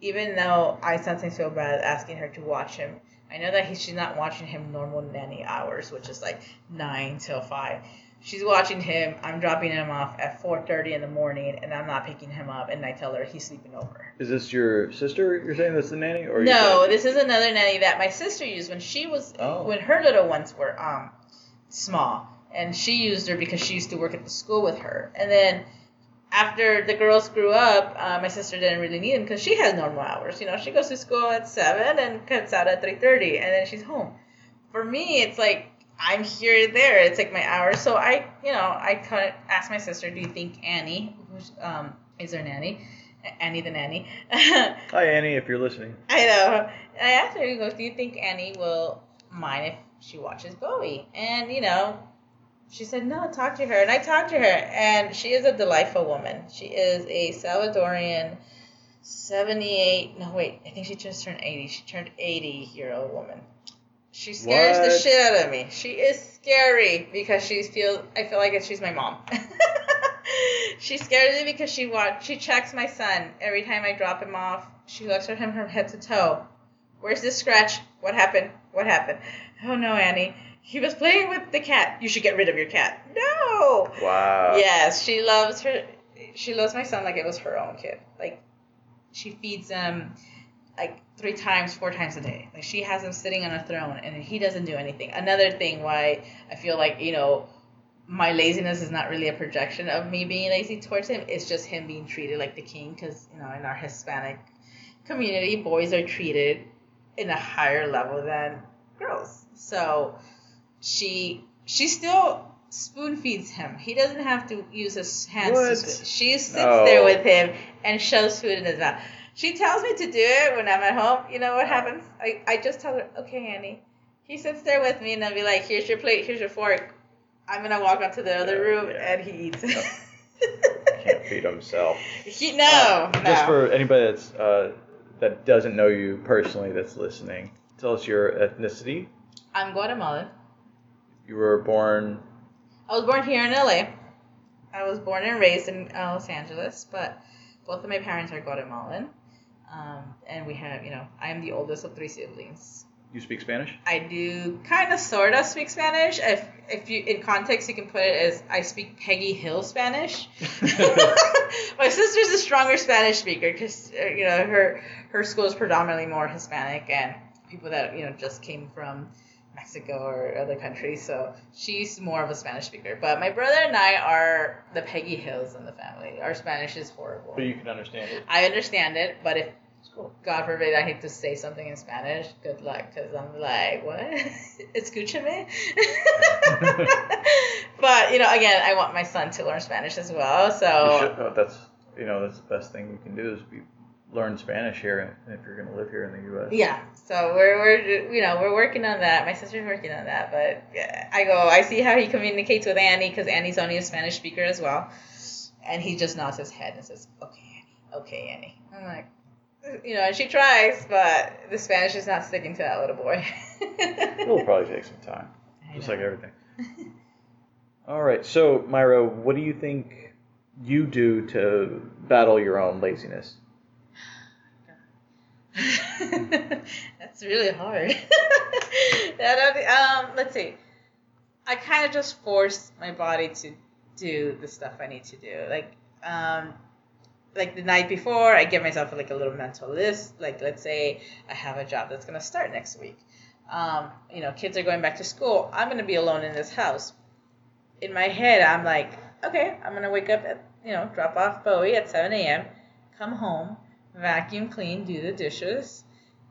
even though I sometimes feel bad asking her to watch him, I know that he, she's not watching him normal nanny hours, which is like nine till five. She's watching him. I'm dropping him off at 4:30 in the morning, and I'm not picking him up. And I tell her he's sleeping over. Is this your sister? You're saying that's the nanny, or No, this is another nanny that my sister used when she was Oh. when her little ones were um small, and she used her because she used to work at the school with her. And then after the girls grew up, uh, my sister didn't really need them because she has normal hours. You know, she goes to school at seven and cuts out at 3:30, and then she's home. For me, it's like I'm here there. It's like my hours. So I, you know, I kind of asked my sister, "Do you think Annie, who's um, is her nanny, Annie the nanny?" (laughs) Hi, Annie, if you're listening. I know. I asked her, "He goes, do you think Annie will mind if she watches Bowie?" And you know, she said, "No, talk to her." And I talked to her, and she is a delightful woman. She is a Salvadorian, seventy-eight. No, wait, I think she just turned eighty. She turned eighty-year-old woman. She scares the shit out of me. She is scary because she feels. I feel like she's my mom. (laughs) she scares me because she watch. She checks my son every time I drop him off. She looks at him from head to toe. Where's this scratch? What happened? What happened? Oh no, Annie. He was playing with the cat. You should get rid of your cat. No. Wow. Yes, she loves her. She loves my son like it was her own kid. Like she feeds him like three times, four times a day. Like she has him sitting on a throne, and he doesn't do anything. Another thing why I feel like you know my laziness is not really a projection of me being lazy towards him. It's just him being treated like the king, because you know in our Hispanic community, boys are treated in a higher level than girls. So she she still spoon feeds him. He doesn't have to use his hands. What? To. She sits No. there with him and shoves food in his mouth. She tells me to do it when I'm at home. You know what happens? I, I just tell her, okay, Annie. He sits there with me and I'll be like, here's your plate, here's your fork. I'm gonna walk up to the other Yeah, room yeah. and he eats. It. (laughs) Can't feed himself. he, no, no. Just for anybody that's uh, that doesn't know you personally that's listening, tell us your ethnicity. I'm Guatemalan. You were born. I was born here in LA. I was born and raised in uh, Los Angeles, but both of my parents are Guatemalan. Um, and we have, you know, I am the oldest of three siblings. You speak Spanish. I do kind of sort of speak Spanish. If if you in context, you can put it as I speak Peggy Hill Spanish. (laughs) (laughs) My sister's a stronger Spanish speaker because you know her her school is predominantly more Hispanic and people that you know just came from Mexico or other countries. So she's more of a Spanish speaker. But my brother and I are the Peggy Hills in the family. Our Spanish is horrible. But you can understand it. I understand it, but if It's cool. God forbid I hate to say something in Spanish, good luck, because I'm like, what? (laughs) Escúchame? (laughs) but, you know, again, I want my son to learn Spanish as well, You so. should, oh, that's you know that's the best thing you can do is be, learn Spanish here if you're going to live here in the U.S. Yeah, so we're, we're you know we're working on that. My sister's working on that, but I go I see how he communicates with Annie because Annie's only a Spanish speaker as well, and he just nods his head and says, "Okay, Annie, okay, Annie." I'm like, you know, and she tries, but the Spanish is not sticking to that little boy. (laughs) It'll probably take some time, just like everything. All right, so Mayra, what do you think you do to battle your own laziness? (laughs) That's really hard. (laughs) Um, let's see. I kind of just force my body to do the stuff I need to do. Like, um, like the night before, I give myself like a little mental list. Like, let's say I have a job that's gonna start next week. Um, you know, kids are going back to school. I'm gonna be alone in this house. In my head, I'm like, okay, I'm gonna wake up at you know, drop off Bowie at 7 a.m., come home, vacuum clean, do the dishes,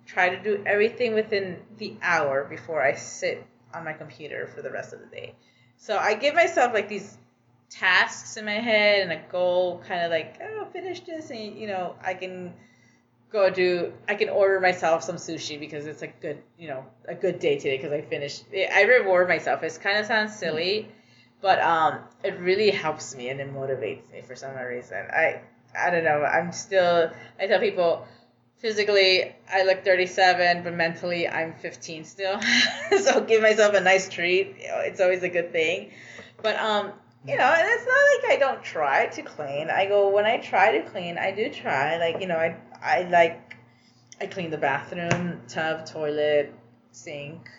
try to do everything within the hour before I sit on my computer for the rest of the day. So I give myself like these tasks in my head and a goal, kind of like, oh, finish this, and you know, I can go do I can order myself some sushi because it's a good you know a good day today because I finished I reward myself. It kind of sounds silly, but um it really helps me and it motivates me for some reason. I I don't know. I'm still I tell people physically I look 37, but mentally I'm 15 still. (laughs) so give myself a nice treat. You know, it's always a good thing. But um you know, and it's not like I don't try to clean. I go when I try to clean, I do try. Like you know, I I like I clean the bathroom, tub, toilet, sink.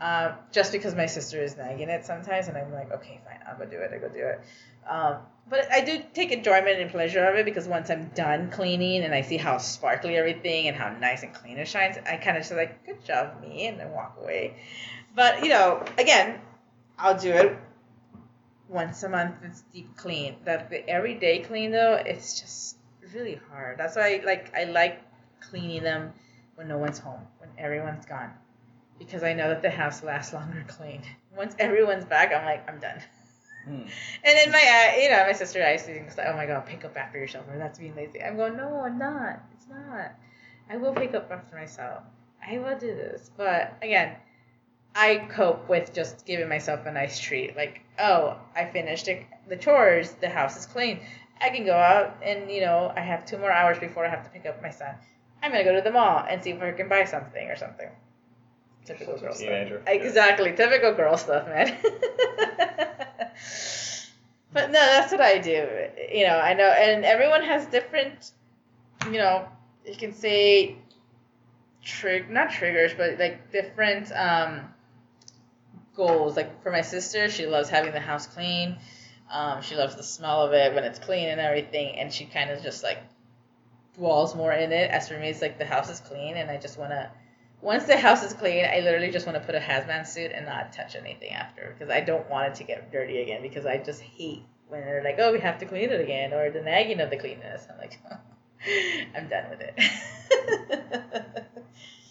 Uh, just because my sister is nagging it sometimes, and I'm like, okay, fine, I'm gonna do it. I go do it. Um, but I do take enjoyment and pleasure of it because once I'm done cleaning and I see how sparkly everything and how nice and clean it shines, I kind of just like, good job, me, and then walk away. But you know, again, I'll do it once a month. It's deep clean. That the everyday clean though, it's just really hard. That's why I like I like cleaning them when no one's home, when everyone's gone, because I know that the house lasts (laughs) longer clean. Once everyone's back, I'm like I'm done. Hmm. And then my, uh, you know, my sister I used think, like, oh my god, pick up after yourself, or that's being lazy. I'm going, no, I'm not. It's not. I will pick up after myself. I will do this. But again, I cope with just giving myself a nice treat. Like, oh, I finished the chores, the house is clean. I can go out and, you know, I have two more hours before I have to pick up my son. I'm going to go to the mall and see if I can buy something or something. Typical girl stuff. Exactly. Yeah. Typical girl stuff, man. (laughs) but no, that's what I do. You know, I know, and everyone has different, you know, you can say, trig not triggers, but like different um, goals. Like for my sister, she loves having the house clean. Um, she loves the smell of it when it's clean and everything, and she kind of just like dwells more in it. As for me, it's like the house is clean, and I just want to. Once the house is clean, I literally just want to put a hazmat suit and not touch anything after because I don't want it to get dirty again because I just hate when they're like, oh, we have to clean it again or the nagging of the cleanness. I'm like, oh, (laughs) I'm done with it. (laughs)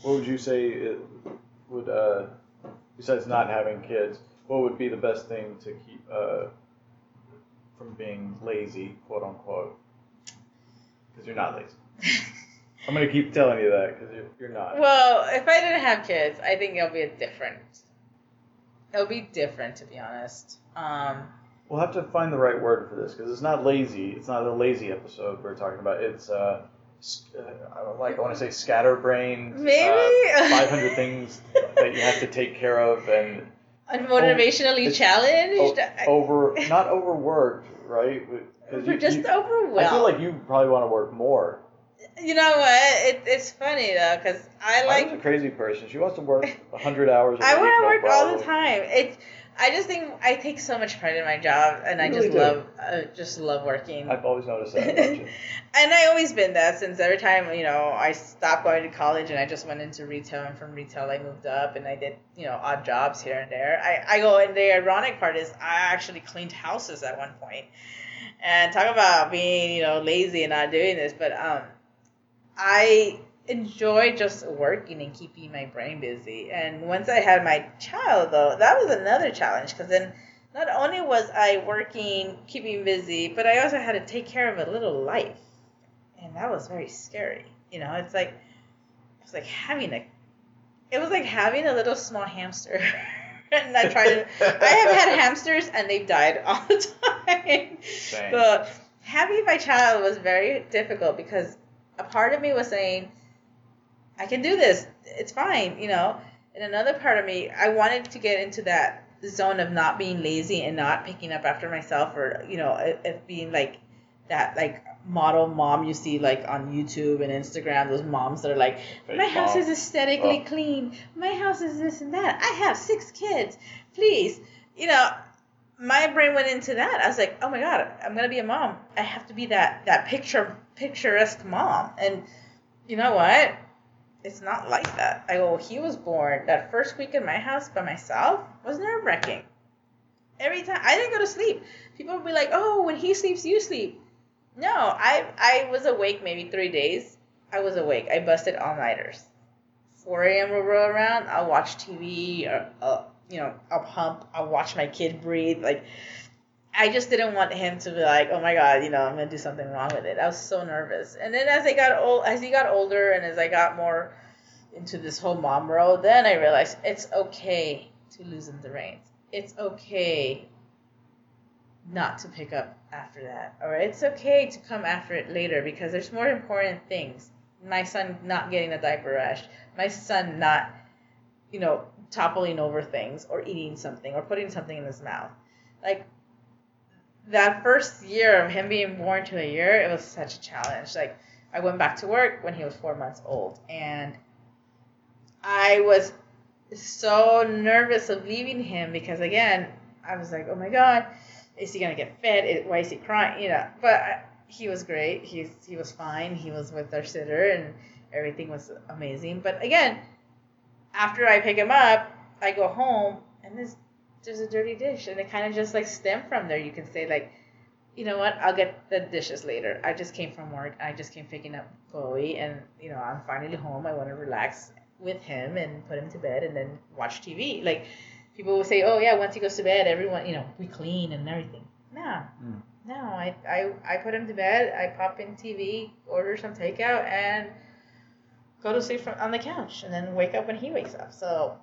what would you say would, uh, besides not having kids, what would be the best thing to keep uh, from being lazy, quote unquote, because you're not lazy. (laughs) I'm gonna keep telling you that because you're, you're not. Well, if I didn't have kids, I think it'll be a different. It'll be different, to be honest. Um, we'll have to find the right word for this because it's not lazy. It's not a lazy episode we're talking about. It's uh, uh I don't like I want to say scatterbrained. Maybe uh, 500 things that you have to (laughs) take care of and unmotivationally challenged. over, not overworked, right? Because you just overwhelmed. I feel like you probably want to work more. You know what? It, it's funny though, because I like. I'm a crazy person. She wants to work hundred hours. A day. I want to no work problem. all the time. It's I just think I take so much pride in my job, and you I really just do. love, uh, just love working. I've always noticed that (laughs) and I always been that since every time you know I stopped going to college and I just went into retail, and from retail I moved up and I did you know odd jobs here and there. I I go and the ironic part is I actually cleaned houses at one point, and talk about being you know lazy and not doing this, but um, I enjoy just working and keeping my brain busy. And once I had my child, though, that was another challenge because then not only was I working, keeping busy, but I also had to take care of a little life, and that was very scary. You know, it's like it's like having a, it was like having a little small hamster. (laughs) and I tried to. I have had (laughs) hamsters and they've died all the (laughs) time. Same. But having my child was very difficult because a part of me was saying, I can do this. It's fine, you know. And another part of me, I wanted to get into that zone of not being lazy and not picking up after myself or, you know, it, being like that, like model mom you see like on YouTube and Instagram, those moms that are like, my house is aesthetically oh. clean. My house is this and that. I have six kids. Please, you know, my brain went into that. I was like, oh my god, I'm gonna be a mom. I have to be that that picture picturesque mom. And you know what? it's not like that. I go, he was born that first week in my house by myself was nerve wracking. Every time I didn't go to sleep. People would be like, oh, when he sleeps, you sleep. No, I I was awake maybe three days. I was awake. I busted all nighters. 4 a.m. will roll around. I'll watch TV or uh, you know I'll pump. I'll watch my kid breathe. Like I just didn't want him to be like, oh my god, you know I'm gonna do something wrong with it. I was so nervous. And then as I got old, as he got older, and as I got more into this whole mom role, then I realized it's okay to loosen the reins. It's okay not to pick up after that. Or it's okay to come after it later because there's more important things. My son not getting a diaper rash, my son not, you know, toppling over things or eating something or putting something in his mouth. Like that first year of him being born to a year, it was such a challenge. Like I went back to work when he was four months old and I was so nervous of leaving him because again, I was like, oh my god, is he gonna get fed? Why is he crying? You know, but he was great. He's he was fine. He was with our sitter and everything was amazing. But again, after I pick him up, I go home and there's there's a dirty dish and it kind of just like stem from there. You can say like, you know what? I'll get the dishes later. I just came from work. I just came picking up Chloe and you know I'm finally home. I want to relax with him and put him to bed and then watch TV. Like people will say, oh yeah, once he goes to bed, everyone you know we clean and everything. No, Mm. no. I, I I put him to bed. I pop in TV, order some takeout, and go to sleep from, on the couch, and then wake up when he wakes up. So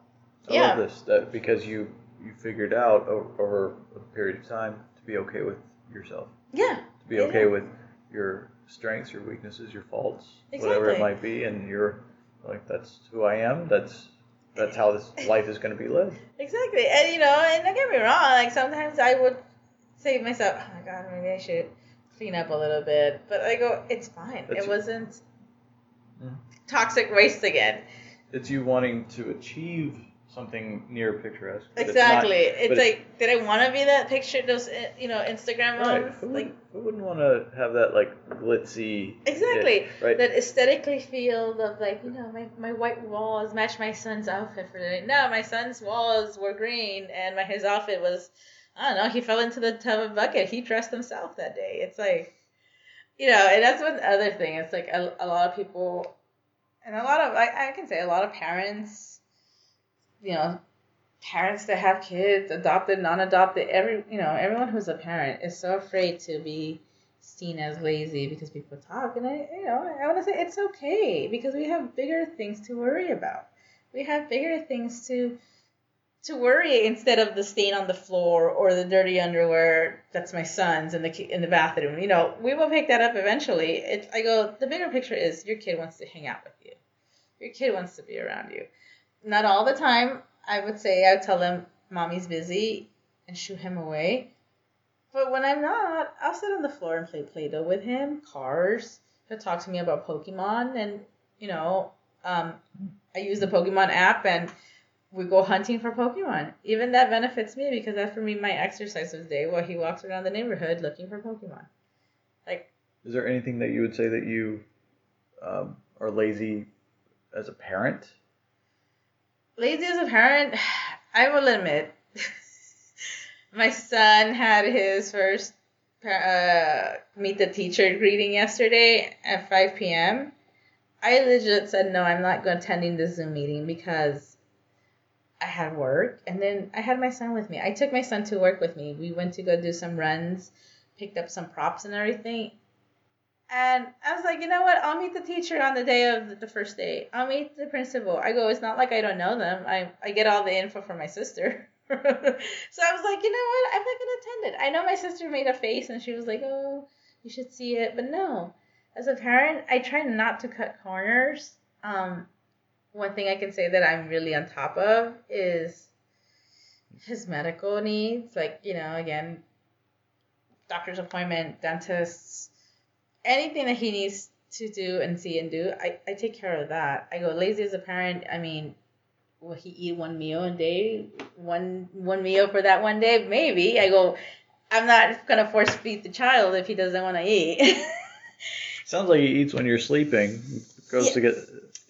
I yeah, love this that because you you figured out over, over a period of time to be okay with yourself, yeah, to be Yeah. okay with your strengths, your weaknesses, your faults, whatever it might be, and you're like that's who I am. That's that's how this (laughs) life is going to be lived. exactly. And you know, and don't get me wrong. Like sometimes I would say to myself, oh my god, maybe I should clean up a little bit. But I go, it's fine. That's- it wasn't Mhm. toxic waste again. It's you wanting to achieve something near picturesque. but it's not- Exactly. It's, but it- like, did I want to be that picture? Those, uh, you know, Instagram Right. moms. Who, Like, who wouldn't want to have that like glitzy? Exactly. right. that aesthetically feel of like, you know, my, my white walls match my son's outfit for the day. No, my son's walls were green and my his outfit was, I don't know, he fell into the tub of bucket. He dressed himself that day. It's like, you know, and that's one other thing. It's like a, a lot of people, and a lot of, I, I can say a lot of parents, you know, parents that have kids, adopted, non-adopted, every, you know, everyone who's a parent is so afraid to be seen as lazy because people talk and I you know I want to say it's okay because we have bigger things to worry about. We have bigger things to to worry instead of the stain on the floor or the dirty underwear that's my son's in the in the bathroom. You know, we will pick that up eventually. It I go the bigger picture is your kid wants to hang out with you. Your kid wants to be around you. Not all the time. I would say I would tell him, mommy's busy and shoo him away. But when I'm not, I'll sit on the floor and play Play-Doh with him, cars. He'll talk to me about Pokemon, and you know, um, I use the Pokemon app, and we go hunting for Pokemon. Even that benefits me because that's for me my exercise of the day while he walks around the neighborhood looking for Pokemon. Like, Is there anything that you would say that you um, are lazy as a parent? Lazy as a parent, I will admit, (laughs) my son had his first uh, meet the teacher greeting yesterday at 5 p.m. I legit said, no, I'm not attending the Zoom meeting because I had work. And then I had my son with me. I took my son to work with me. We went to go do some runs, picked up some props and everything. And I was like, you know what? I'll meet the teacher on the day of the first day. I'll meet the principal. I go, it's not like I don't know them. I, I get all the info from my sister. (laughs) so I was like, you know what? I'm not going to attend it. I know my sister made a face and she was like, oh, you should see it. But no, as a parent, I try not to cut corners. Um, one thing I can say that I'm really on top of is his medical needs. Like, you know, again, doctor's appointment, dentists, anything that he needs to do and see and do, I, I take care of that. I go lazy as a parent. I mean, will he eat one meal a day? One one meal for that one day? Maybe. I go, I'm not gonna force feed the child if he doesn't want to eat. (laughs) Sounds like he eats when you're sleeping. Goes Yeah. to get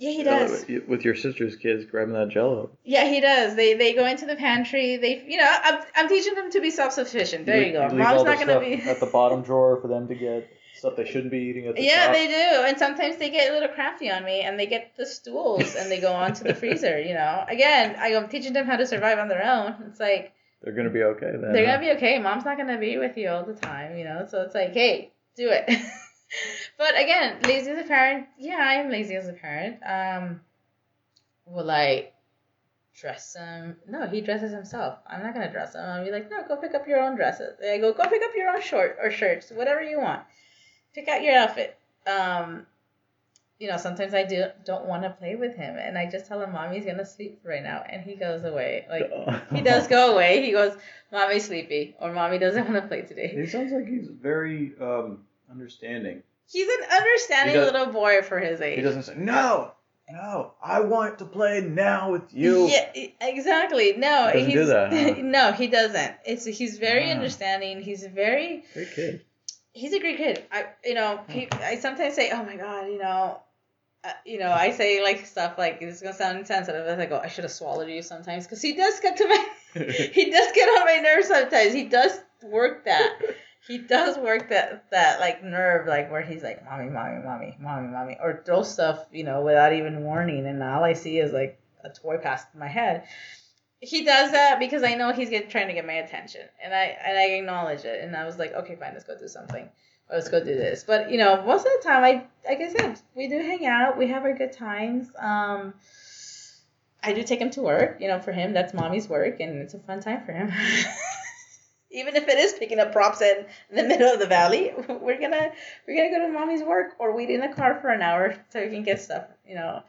yeah, he does. uh, with your sister's kids grabbing that jello. Yeah, he does. They they go into the pantry. They you know I'm I'm teaching them to be self sufficient. There you, go. leave Mom's not gonna be. at the bottom drawer for them to get. Stuff they shouldn't be eating at the Yeah, top. they do. And sometimes they get a little crafty on me and they get the stools and they go onto the freezer, you know. Again, I am teaching them how to survive on their own. It's like They're gonna be okay then. they're huh? gonna be okay. Mom's not gonna be with you all the time, you know. So it's like, hey, do it. (laughs) but again, lazy as a parent, yeah, I am lazy as a parent. Um, will I dress him? No, he dresses himself. I'm not gonna dress him. I'll be like, no, go pick up your own dresses. I go, go pick up your own short or shirts, whatever you want. Pick out your outfit. Um, you know, sometimes I do don't want to play with him, and I just tell him, "Mommy's gonna sleep right now," and he goes away. Like (laughs) he does go away. He goes, "Mommy's sleepy," or "Mommy doesn't want to play today." He sounds like he's very um, understanding. He's an understanding He little boy for his age. He doesn't say no, no. I want to play now with you. Yeah, exactly. No, He doesn't he's do that, huh? (laughs) no, he doesn't. It's he's very Ah. understanding. He's very Great kid. He's a great kid. I you know he, I sometimes say, oh my god, you know. Uh, you know, I say like stuff like this is gonna sound insensitive. I go, I should have swallowed you sometimes because he does get to my (laughs) he does get on my nerves sometimes. He does work that. He does work that that like nerve, like where he's like, "Mommy, mommy, mommy, mommy, mommy," or throw stuff, you know, without even warning, and all I see is like a toy past my head. He does that because I know he's get, trying to get my attention, and I and I acknowledge it, and I was like, "Okay, fine, let's go do something." Or let's go do this. But you know, most of the time, I like I said, we do hang out. We have our good times. Um, I do take him to work. You know, for him, that's mommy's work, and it's a fun time for him. (laughs) Even if it is picking up props in the middle of the valley, (laughs) we're gonna we're gonna go to mommy's work or wait in the car for an hour so we can get stuff. You know,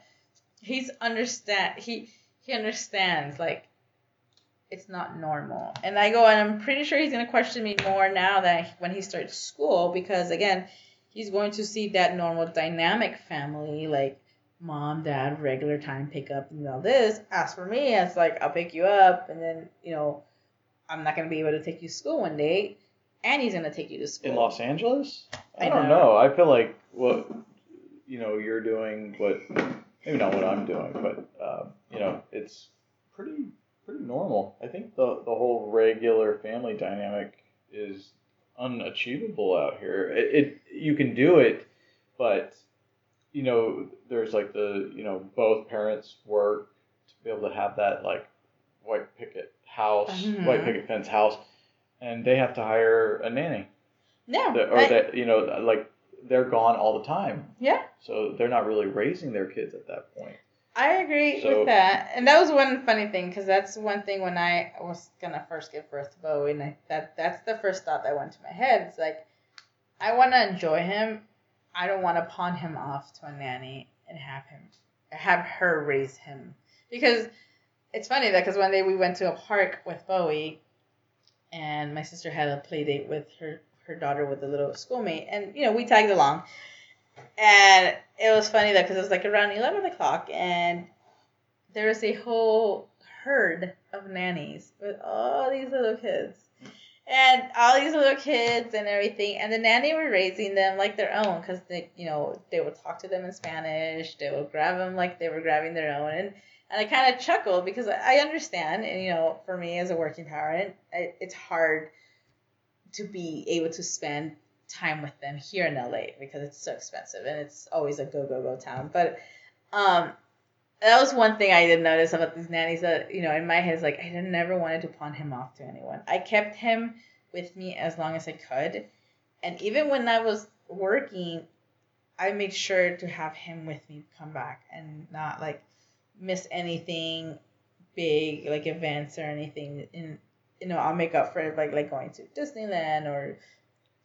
he's understand he he understands like it's not normal. And I go and I'm pretty sure he's gonna question me more now that when he starts school because again, he's going to see that normal dynamic family like mom, dad, regular time pickup and all this. As for me, it's like I'll pick you up and then, you know, I'm not gonna be able to take you to school one day and he's gonna take you to school. In Los Angeles? I, I don't know. know. I feel like what you know you're doing, what maybe not what I'm doing, but um, you know it's pretty pretty normal. I think the the whole regular family dynamic is unachievable out here. It, it you can do it, but you know there's like the you know both parents work to be able to have that like white picket house, Mhm. white picket fence house, and they have to hire a nanny No. that- or I- that you know like they're gone all the time yeah. so they're not really raising their kids at that point I agree So- with that, and that was one funny thing because that's one thing when I was gonna first give birth to Bowie, and I, that that's the first thought that went to my head. It's like I want to enjoy him. I don't want to pawn him off to a nanny and have him have her raise him because it's funny that because one day we went to a park with Bowie, and my sister had a play date with her her daughter with a little schoolmate, and you know we tagged along. And it was funny that because it was like around 11 o'clock and there was a whole herd of nannies with all these little kids. And all these little kids and everything. And the nanny were raising them like their own because they, you know, they would talk to them in Spanish. They would grab them like they were grabbing their own. And, and I kind of chuckled because I understand. And, you know, for me as a working parent, I, it's hard to be able to spend time with them here in LA because it's so expensive and it's always a go go go town. But um, that was one thing I did notice about these nannies that you know in my head is like I never wanted to pawn him off to anyone. I kept him with me as long as I could, and even when I was working, I made sure to have him with me come back and not like miss anything big like events or anything. And you know I'll make up for it like like going to Disneyland or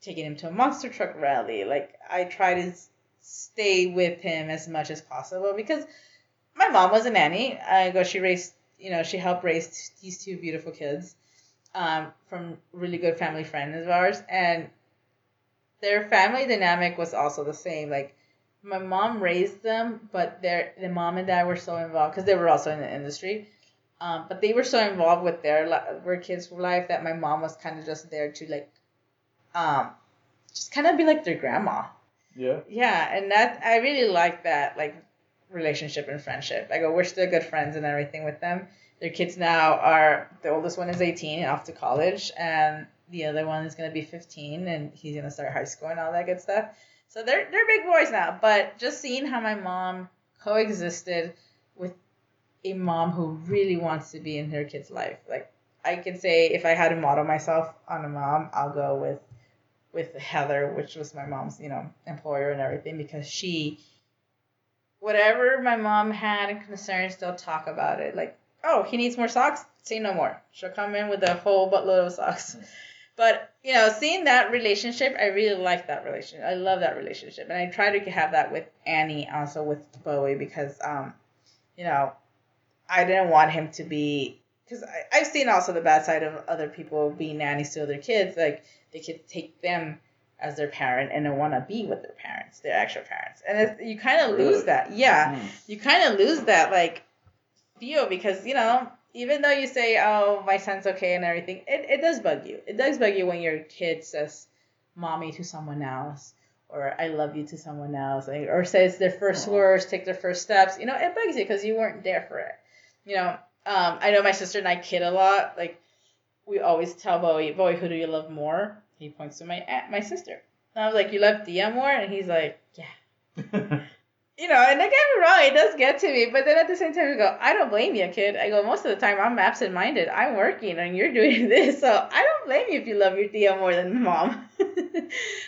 taking him to a monster truck rally. Like I try to stay with him as much as possible because my mom was a nanny. I go she raised you know she helped raise these two beautiful kids um, from really good family friends of ours and their family dynamic was also the same like my mom raised them but their the mom and dad were so involved because they were also in the industry um, but they were so involved with their their kids' life that my mom was kind of just there to like um, just kind of be like their grandma. yeah Yeah, and that I really like that like relationship and friendship. I go, we're still good friends and everything with them. Their kids now are the oldest one is 18 and off to college, and the other one is gonna be 15 and he's gonna start high school and all that good stuff. So they're they're big boys now. But just seeing how my mom coexisted with a mom who really wants to be in her kid's life, like I can say if I had to model myself on a mom, I'll go with with Heather, which was my mom's, you know, employer and everything, because she, whatever my mom had and concerns, they'll talk about it. Like, oh, he needs more socks. Say no more. She'll come in with a whole buttload of socks. But you know, seeing that relationship, I really like that relationship. I love that relationship, and I try to have that with Annie, also with Bowie, because um, you know, I didn't want him to be because I've seen also the bad side of other people being nannies to other kids. Like they could take them as their parent and don't want to be with their parents, their actual parents, and it's, you kind of Really? lose that. Yeah, Hmm. you kind of lose that like feel because you know even though you say oh my son's okay and everything, it, it does bug you. It does bug you when your kid says mommy to someone else or I love you to someone else, or says their first Aw. words, take their first steps. You know, it bugs you because you weren't there for it. You know, um, I know my sister and I kid a lot. Like, we always tell Bowie, Bowie, who do you love more? He points to my aunt, my sister. And I was like, you love Dia more? And he's like, yeah. (laughs) You know, and don't get me wrong, it does get to me. But then at the same time, we go, I don't blame you, kid. I go, most of the time, I'm absent minded. I'm working and you're (laughs) doing this. So I don't blame you if you love your Dia more than mom. (laughs) but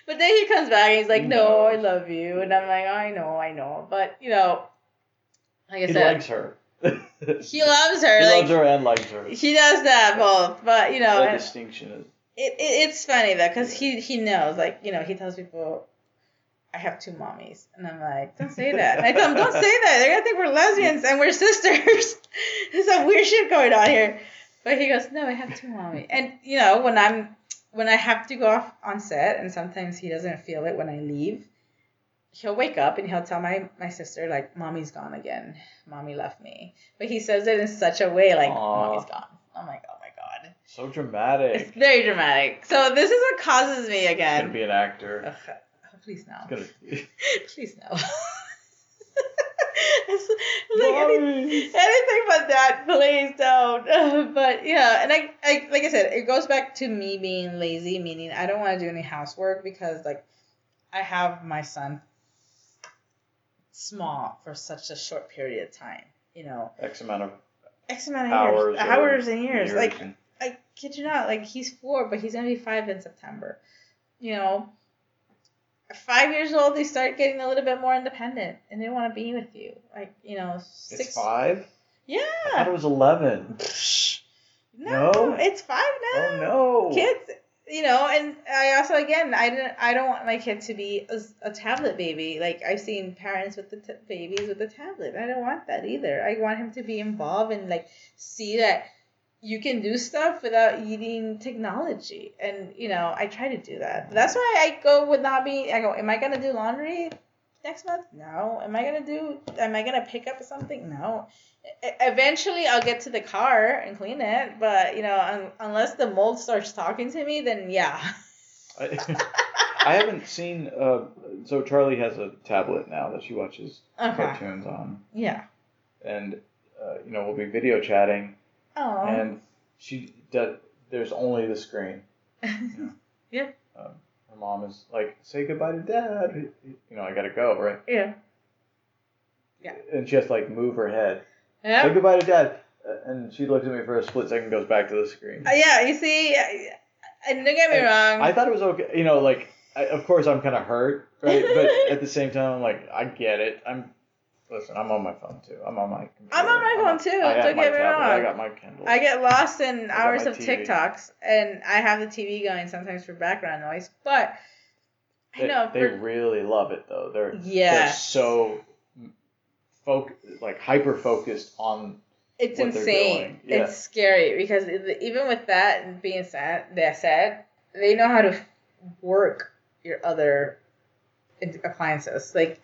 then he comes back and he's like, no, I love you. And I'm like, I know, I know. But, you know, like I he said, likes her. he loves her. He like, loves her and likes her. He does that both. But, you know, and- distinction is. It, it it's funny though because he he knows like you know he tells people I have two mommies. And I'm like don't say that. And I tell him don't say that. They're gonna think we're lesbians and we're sisters. (laughs) There's some weird shit going on here. But he goes no I have two mommies. And you know when I'm when I have to go off on set and sometimes he doesn't feel it when I leave he'll wake up and he'll tell my my sister like mommy's gone again. Mommy left me. But he says it in such a way like Aw. mommy's gone. I'm like oh So it's dramatic. very dramatic. So this is what causes me again. gonna be an actor. Oh, Ugh, oh, please no. Gonna. (laughs) please no. (laughs) It's like any- anything but that, please don't. (laughs) But yeah, and I, I, like I said, it goes back to me being lazy, meaning I don't want to do any housework because like I have my son small for such a short period of time. You know, X amount of X amount of hours. years, hours and years. Like and- kid you not, like he's four, but he's gonna be five in September. You know, five years old, they start getting a little bit more independent, and they want to be with you. Like you know, six. it's five. Yeah. I thought it was eleven. (laughs) no, No? it's five now. Oh no. Kids, you know, and I also again, I didn't, I don't want my kid to be a, a tablet baby. Like I've seen parents with the t- babies with the tablet. I don't want that either. I want him to be involved and like see that you can do stuff without eating technology. And you know, I try to do that. That's why I go with not being. I go, am I gonna do laundry next month? No. Am I gonna do? Am I gonna pick up something? No. Eventually, I'll get to the car and clean it, but you know, un- unless the mold starts talking to me, then yeah. I, (laughs) I haven't seen. Uh, so Charlie has a tablet now that she watches Okay. cartoons on, Yeah. and uh, you know we'll be video chatting, Oh. and she does. There's only the screen. (laughs) yeah. Um, her mom is like, "Say goodbye to dad." You know, I gotta go, right? Yeah. Yeah. And she has to like move her head. Say goodbye to dad. Uh, And she looks at me for a split second, goes back to the screen. Uh, yeah. You see, I- and don't get me And wrong. I thought it was okay. You know, like, I, of course I'm kind of hurt, right? But (laughs) at the same time, I'm like, I get it. I'm, listen, I'm on my phone too. I'm on my computer. I'm on my phone, too. I Don't get me tablet, I got my Kindle. I get lost in hours of TV. TikToks, and I have the TV going sometimes for background noise. But I they, know they really love it though. They're they're so foc like hyper focused on it's insane. doing. Yeah. It's scary because even with that being said, that said, they know how to work your other appliances. Like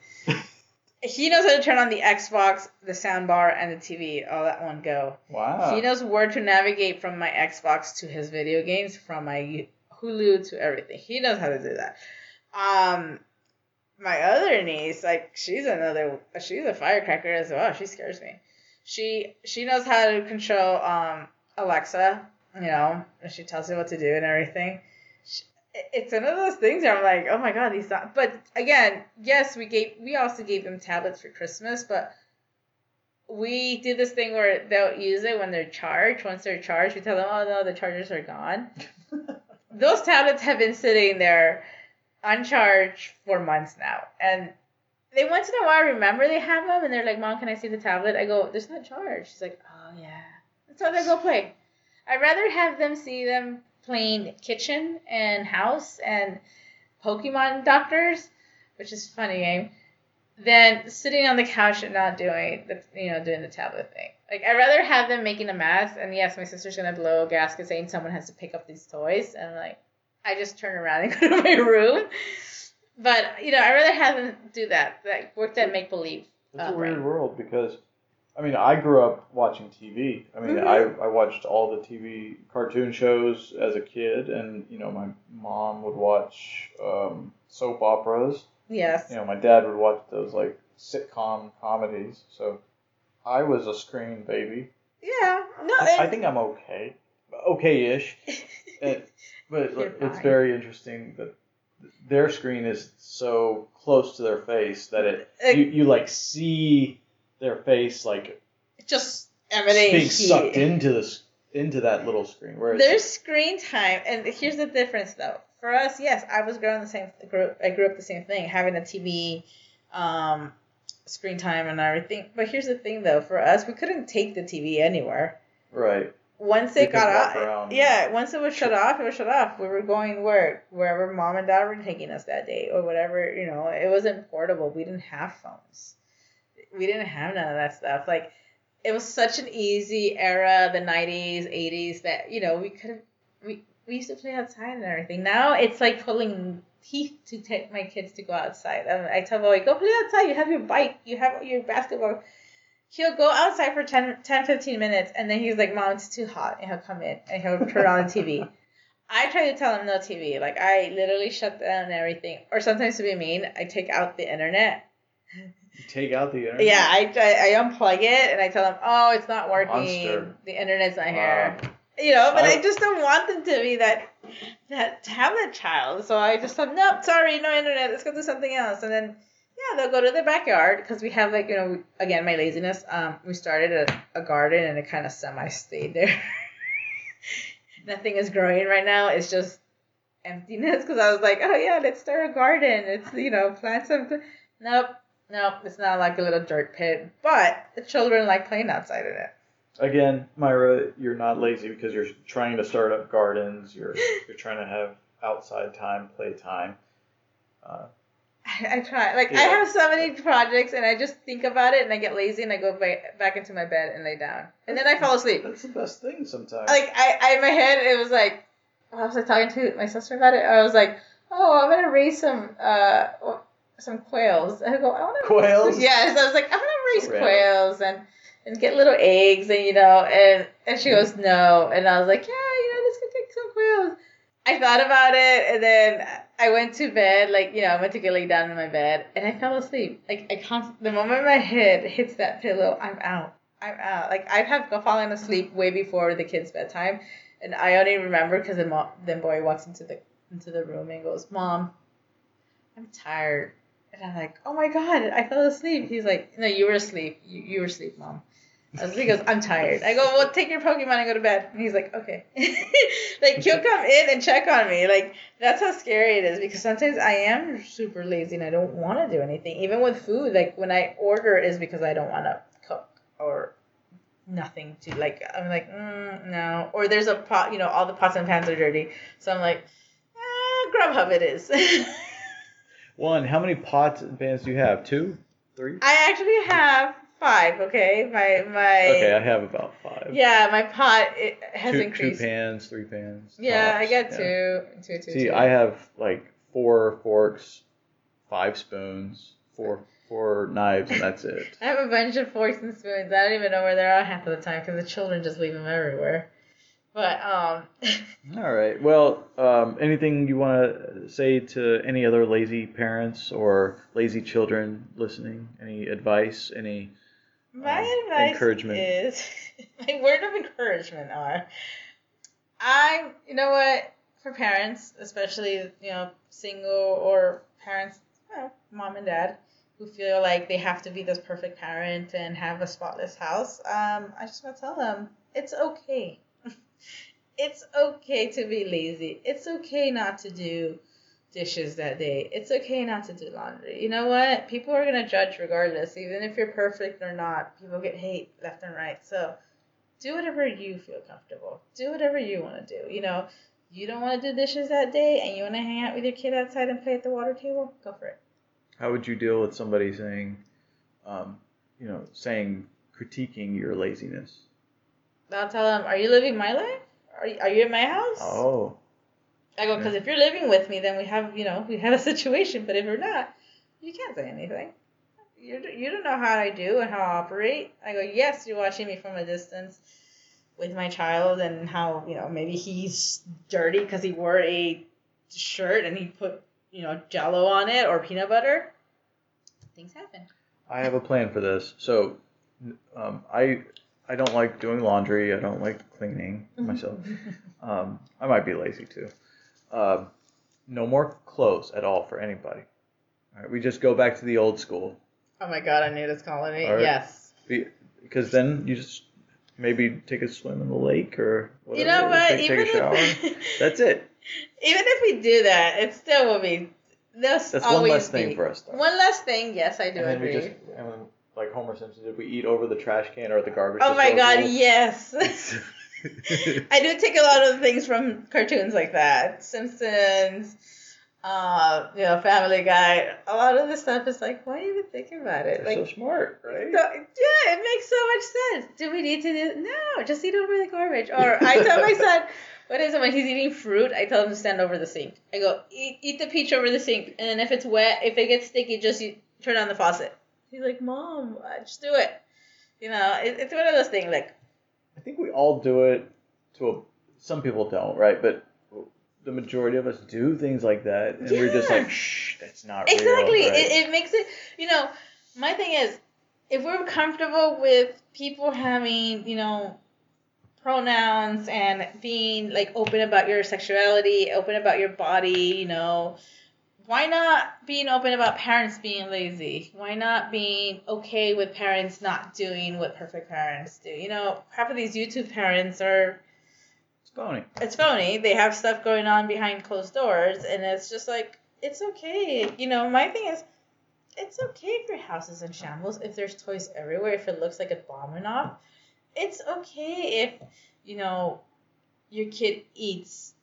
he knows how to turn on the Xbox, the soundbar, and the TV all at one go. wow. He knows where to navigate from my Xbox to his video games, from my Hulu to everything. He knows how to do that. Um, my other niece, like she's another, she's a firecracker as well. She scares me. She she knows how to control um Alexa you know, and she tells me what to do and everything. She, it's one of those things where I'm like, oh my god, these. But again, yes, we gave we also gave them tablets for Christmas, but we do this thing where they'll use it when they're charged. Once they're charged, we tell them, oh no, the chargers are gone. (laughs) Those tablets have been sitting there uncharged for months now, and they once in a while remember they have them, and they're like, "Mom, can I see the tablet?" I go, "There's not charged." She's like, "Oh yeah." So they go play. I'd rather have them see them playing kitchen and house and Pokemon doctors, which is a funny game, than sitting on the couch and not doing the you know doing the tablet thing. Like I'd rather have them making a mess. And yes, my sister's gonna blow a gasket saying someone has to pick up these toys, and like I just turn around and (laughs) go to my room. But you know, I'd rather have them do that. Like work that make believe. It's a uh, weird brain. world because, I mean, I grew up watching TV. I mean, Mhm. I, I watched all the TV cartoon shows as a kid, and you know, my mom would watch um, soap operas. Yes. You know, my dad would watch those like sitcom comedies. So, I was a screen baby. Yeah. No. I, I think I'm okay, okay-ish. (laughs) But it's very interesting that their screen is so close to their face that it you, you like see their face like just emanating being sucked into this into that little screen. Whereas There's screen time, and here's the difference though. For us, yes, I was growing the same. Grew, I grew up the same thing, having a TV, um, screen time and everything. But here's the thing though. For us, we couldn't take the TV anywhere. right, Once it got off, yeah. Once it was shut off, it was shut off. We were going where wherever mom and dad were taking us that day, or whatever. You know, it wasn't portable. We didn't have phones. We didn't have none of that stuff. Like it was such an easy era, the '90s, '80s, that you know we could we we used to play outside and everything. Now it's like pulling teeth to take my kids to go outside. Um, I tell boy, go play outside. You have your bike. You have your basketball. He'll go outside for 10, 10 15 minutes, and then he's like, "Mom, it's too hot," and he'll come in and he'll turn on the TV. I try to tell him no TV. Like I literally shut down everything. Or sometimes to be mean, I take out the internet. Take out the internet. Yeah, I, I, I unplug it and I tell them, oh, it's not working. Monster. The internet's not Wow. here. You know, but I, I- just don't want them to be that that tablet child. So I just them, nope, sorry, no internet. Let's go do something else. And then yeah, they'll go to the backyard because we have like you know again my laziness. Um, we started a, a garden and it kind of semi stayed there. (laughs) Nothing is growing right now. It's just emptiness because I was like, oh yeah, let's start a garden. It's you know plant some. Nope, nope. It's not like a little dirt pit, but the children like playing outside in it. Again, Mayra, you're not lazy because you're trying to start up gardens. You're (laughs) you're trying to have outside time, play time. Uh, I, I try. Like I have so many projects, and I just think about it, and I get lazy, and I go ba- back into my bed and lay down, and then I fall asleep. that's the best thing sometimes. Like I, I in my head, it was like, I was like talking to my sister about it. I was like, oh, I'm gonna raise some, uh, some quails. I go, I want to Quails? (laughs) Yes, I was like, I'm gonna raise random. quails and and get little eggs, and you know, and and she goes, no, and I was like, yeah, you know, let's go take some quails. I thought about it, and then I went to bed, like you know, I went to get laid down in my bed, and I fell asleep. Like I can't. The moment my head hits that pillow, I'm out. I'm out. Like I have fallen asleep way before the kids' bedtime, and I only remember because the mo- the boy walks into the into the room and goes, "Mom, I'm tired." And I'm like, "Oh my god, I fell asleep." He's like, "No, you were asleep. You, you were asleep, Mom." I was, he goes, "I'm tired." I go, "Well, take your Pokemon and go to bed." And he's like, "Okay." (laughs) like he'll come in and check on me. Like that's how scary it is because sometimes I am super lazy and I don't want to do anything. Even with food, like when I order is because I don't want to cook or nothing to like. I'm like, mm, no. Or there's a pot, you know, all the pots and pans are dirty, so I'm like, eh, Grubhub it is. (laughs) One, how many pots and pans do you have? Two, three? I actually have five. Okay, my my. Okay, I have about five. Yeah, my pot it has two, increased. two pans, three pans. yeah, I got get yeah. two, two, two, See, two. I have like four forks, five spoons, four four knives, and that's it. (laughs) I have a bunch of forks and spoons. I don't even know where they are half of the time because the children just leave them everywhere. But um, (laughs) All right. Well, um, anything you want to say to any other lazy parents or lazy children listening? Any advice? Any? my Um, advice encouragement. is (laughs) my word of encouragement are I'm, you know what, for parents, especially, you know, single or parents, well, mom and dad, who feel like they have to be this perfect parent and have a spotless house, um, I just want to tell them it's okay. It's okay to be lazy. It's okay not to do dishes that day. It's okay not to do laundry. You know what? People are going to judge regardless, even if you're perfect or not. People get hate left and right. So do whatever you feel comfortable. Do whatever you want to do. You know, you don't want to do dishes that day and you want to hang out with your kid outside and play at the water table, go for it. How would you deal with somebody saying, um, you know, saying, critiquing your laziness? I'll tell them, are you living my life? Are you, are you in my house? Oh, I go, because if you're living with me, then we have, you know, we have a situation. But if you're not, you can't say anything. You you don't know how I do and how I operate. I go, yes, you're watching me from a distance with my child and how you know maybe he's dirty because he wore a shirt and he put you know Jello on it or peanut butter. Things happen. I have a plan for this. So, um, I I don't like doing laundry. I don't like cleaning (laughs) myself. um, I might be lazy too. Um, no more clothes at all for anybody. All right, we just go back to the old school. Oh my god, I knew this calling me. All right. Yes. Be- Because then you just maybe take a swim in the lake or whatever. You know what? Take, Even take a shower. if (laughs) That's it. even if we do that, it still will be. There's That's one always less thing be- for us. Though. One less thing. Yes, I do and then agree. we just, and then, like Homer Simpson did, we eat over the trash can or at the garbage. oh my god, disposal. yes. (laughs) I do take a lot of things from cartoons like that. Simpsons, uh, you know, Family Guy. A lot of the stuff is like, why are you even think about it? They're Like, so smart, right? no, yeah, it makes so much sense. Do we need to do? No, just eat over the garbage. Or I tell my son, (laughs) what is it when he's eating fruit? I tell him to stand over the sink. I go, eat, eat the peach over the sink, and then if it's wet, if it gets sticky, just you, turn on the faucet. He's like, Mom, just do it. You know, it, it's one of those things. Like, I think we all do it. To a, some people don't, right? But the majority of us do things like that, and we're just like, shh, that's not exactly, real. right? it, it makes it. You know, my thing is, if we're comfortable with people having, you know, pronouns and being like open about your sexuality, open about your body, you know, why not being open about parents being lazy? Why not being okay with parents not doing what perfect parents do? You know, half of these YouTube parents are it's phony. it's phony. They have stuff going on behind closed doors, and it's just like it's okay. You know, my thing is, it's okay if your house is in shambles, if there's toys everywhere, if it looks like a bomb went off. It's okay if you know your kid eats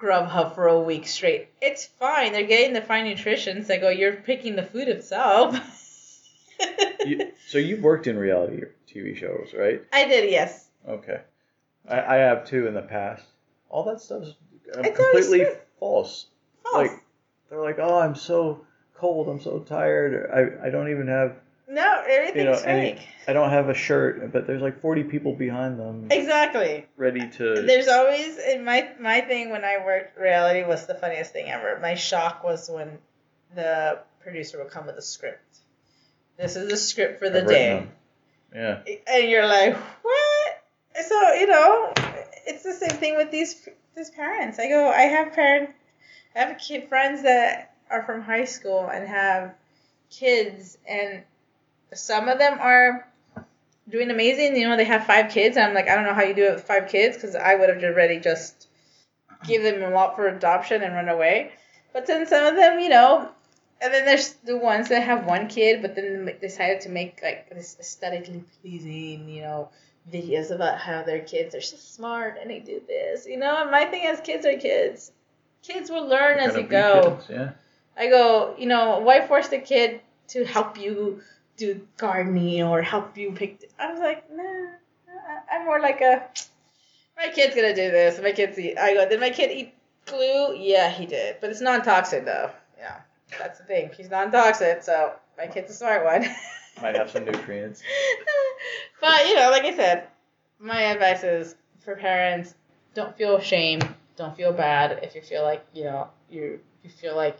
Grubhub for a week straight. It's fine. They're getting the fine nutrition. So I go, you're picking the food itself. (laughs) You, so you've worked in reality TV shows, right? I did, yes. Okay. I, I have too in the past. All that stuff's completely false. False. Like they're like, oh, I'm so cold, I'm so tired. I, I don't even have no, everything's you know any. fake. I don't have a shirt, but there's like 40 people behind them Exactly. ready to. There's always in my my thing when I worked reality was the funniest thing ever. My shock was when the producer would come with a script. This is the script for the I've day. Yeah. and you're like, what? So you know, it's the same thing with these these parents. I go, I have parents, I have kid friends that are from high school and have kids, and some of them are doing amazing. You know, they have five kids. And I'm like, I don't know how you do it with five kids because I would have already just give them a lot for adoption and run away. But then some of them, you know, and then there's the ones that have one kid, but then decided to make like this aesthetically pleasing, you know, videos about how their kids are so smart and they do this. You know, and my thing is kids are kids. Kids will learn as you go. kids, Yeah. I go, you know, why force the kid to help you do gardening or help you pick? I was like, nah, I'm more like a, my kid's gonna do this. My kid's eat. I go, did my kid eat glue? Yeah, he did, but it's non-toxic though. Yeah, that's the thing. He's non-toxic, so my kid's a smart one. (laughs) Might have some nutrients. (laughs) but you know, like I said, my advice is for parents: don't feel shame, don't feel bad if you feel like you know you you feel like,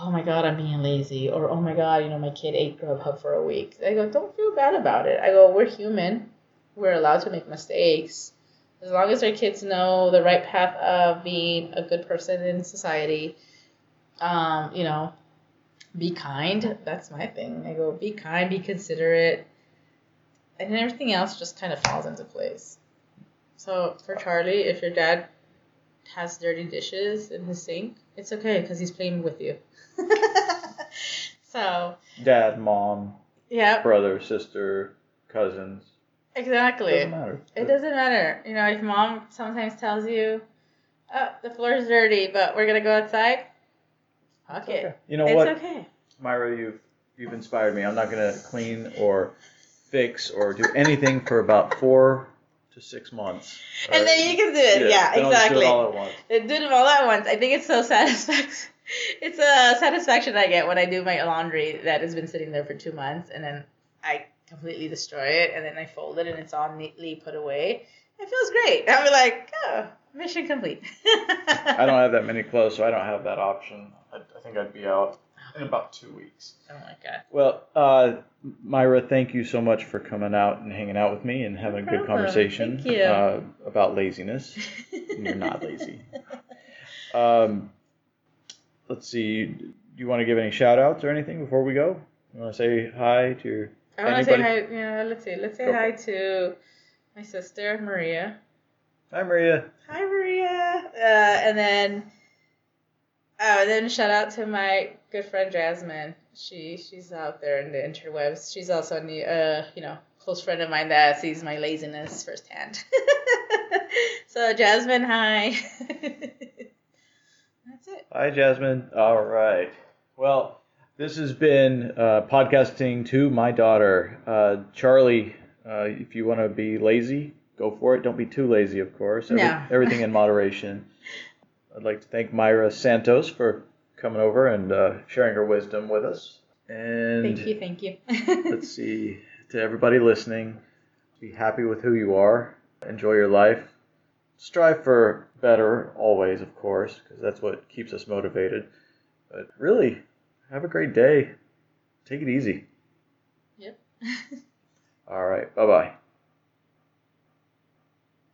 oh my god, I'm being lazy, or oh my god, you know, my kid ate Grubhub for a week. I go, don't feel bad about it. I go, we're human, we're allowed to make mistakes. As long as our kids know the right path of being a good person in society, um, you know, be kind. That's my thing. I go, be kind, be considerate, and everything else just kind of falls into place. So for Charlie, if your dad has dirty dishes in his sink, it's okay because he's playing with you. (laughs) so Dad, mom, yeah, brother, sister, cousins. exactly. Doesn't matter. It doesn't matter. You know, if mom sometimes tells you, oh, the floor is dirty, but we're going to go outside, fuck it. Okay. You know it's what, okay. Mayra? You've you've inspired me. I'm not gonna clean or fix or do anything for about four to six months. And then you can do it. Yeah, then I'll do exactly. it all at once. Uh, do them all at once. I think it's so satisfying. (laughs) It's a satisfaction I get when I do my laundry that has been sitting there for two months, and then I completely destroy it, and then I fold it, and it's all neatly put away. It feels great. I'm like, oh, mission complete. (laughs) I don't have that many clothes, so I don't have that option. I, I think I'd be out in about two weeks. Oh my god. Well, uh, Mayra, thank you so much for coming out and hanging out with me and having a good conversation Thank you. Uh, about laziness. (laughs) You're not lazy. Um, let's see. Do you want to give any shout outs or anything before we go? You want to say hi to your. I want to say hi. Yeah, let's see. Let's say Go for hi to my sister Maria. Hi, Maria. Hi Maria. Uh, and then, uh, then shout out to my good friend Jasmine. She she's out there in the interwebs. She's also a new, uh, you know close friend of mine that sees my laziness firsthand. (laughs) so Jasmine, hi. (laughs) That's it. Hi, Jasmine. All right. Well, this has been uh, podcasting to my daughter, uh, Charlie. Uh, if you want to be lazy, go for it. Don't be too lazy, of course. Every- No. everything in (laughs) moderation. I'd like to thank Mayra Santos for coming over and uh, sharing her wisdom with us. And Thank you, thank you. (laughs) let's see to everybody listening be happy with who you are enjoy your life strive for better always of course because that's what keeps us motivated but really have a great day take it easy Yep. (laughs) all right bye bye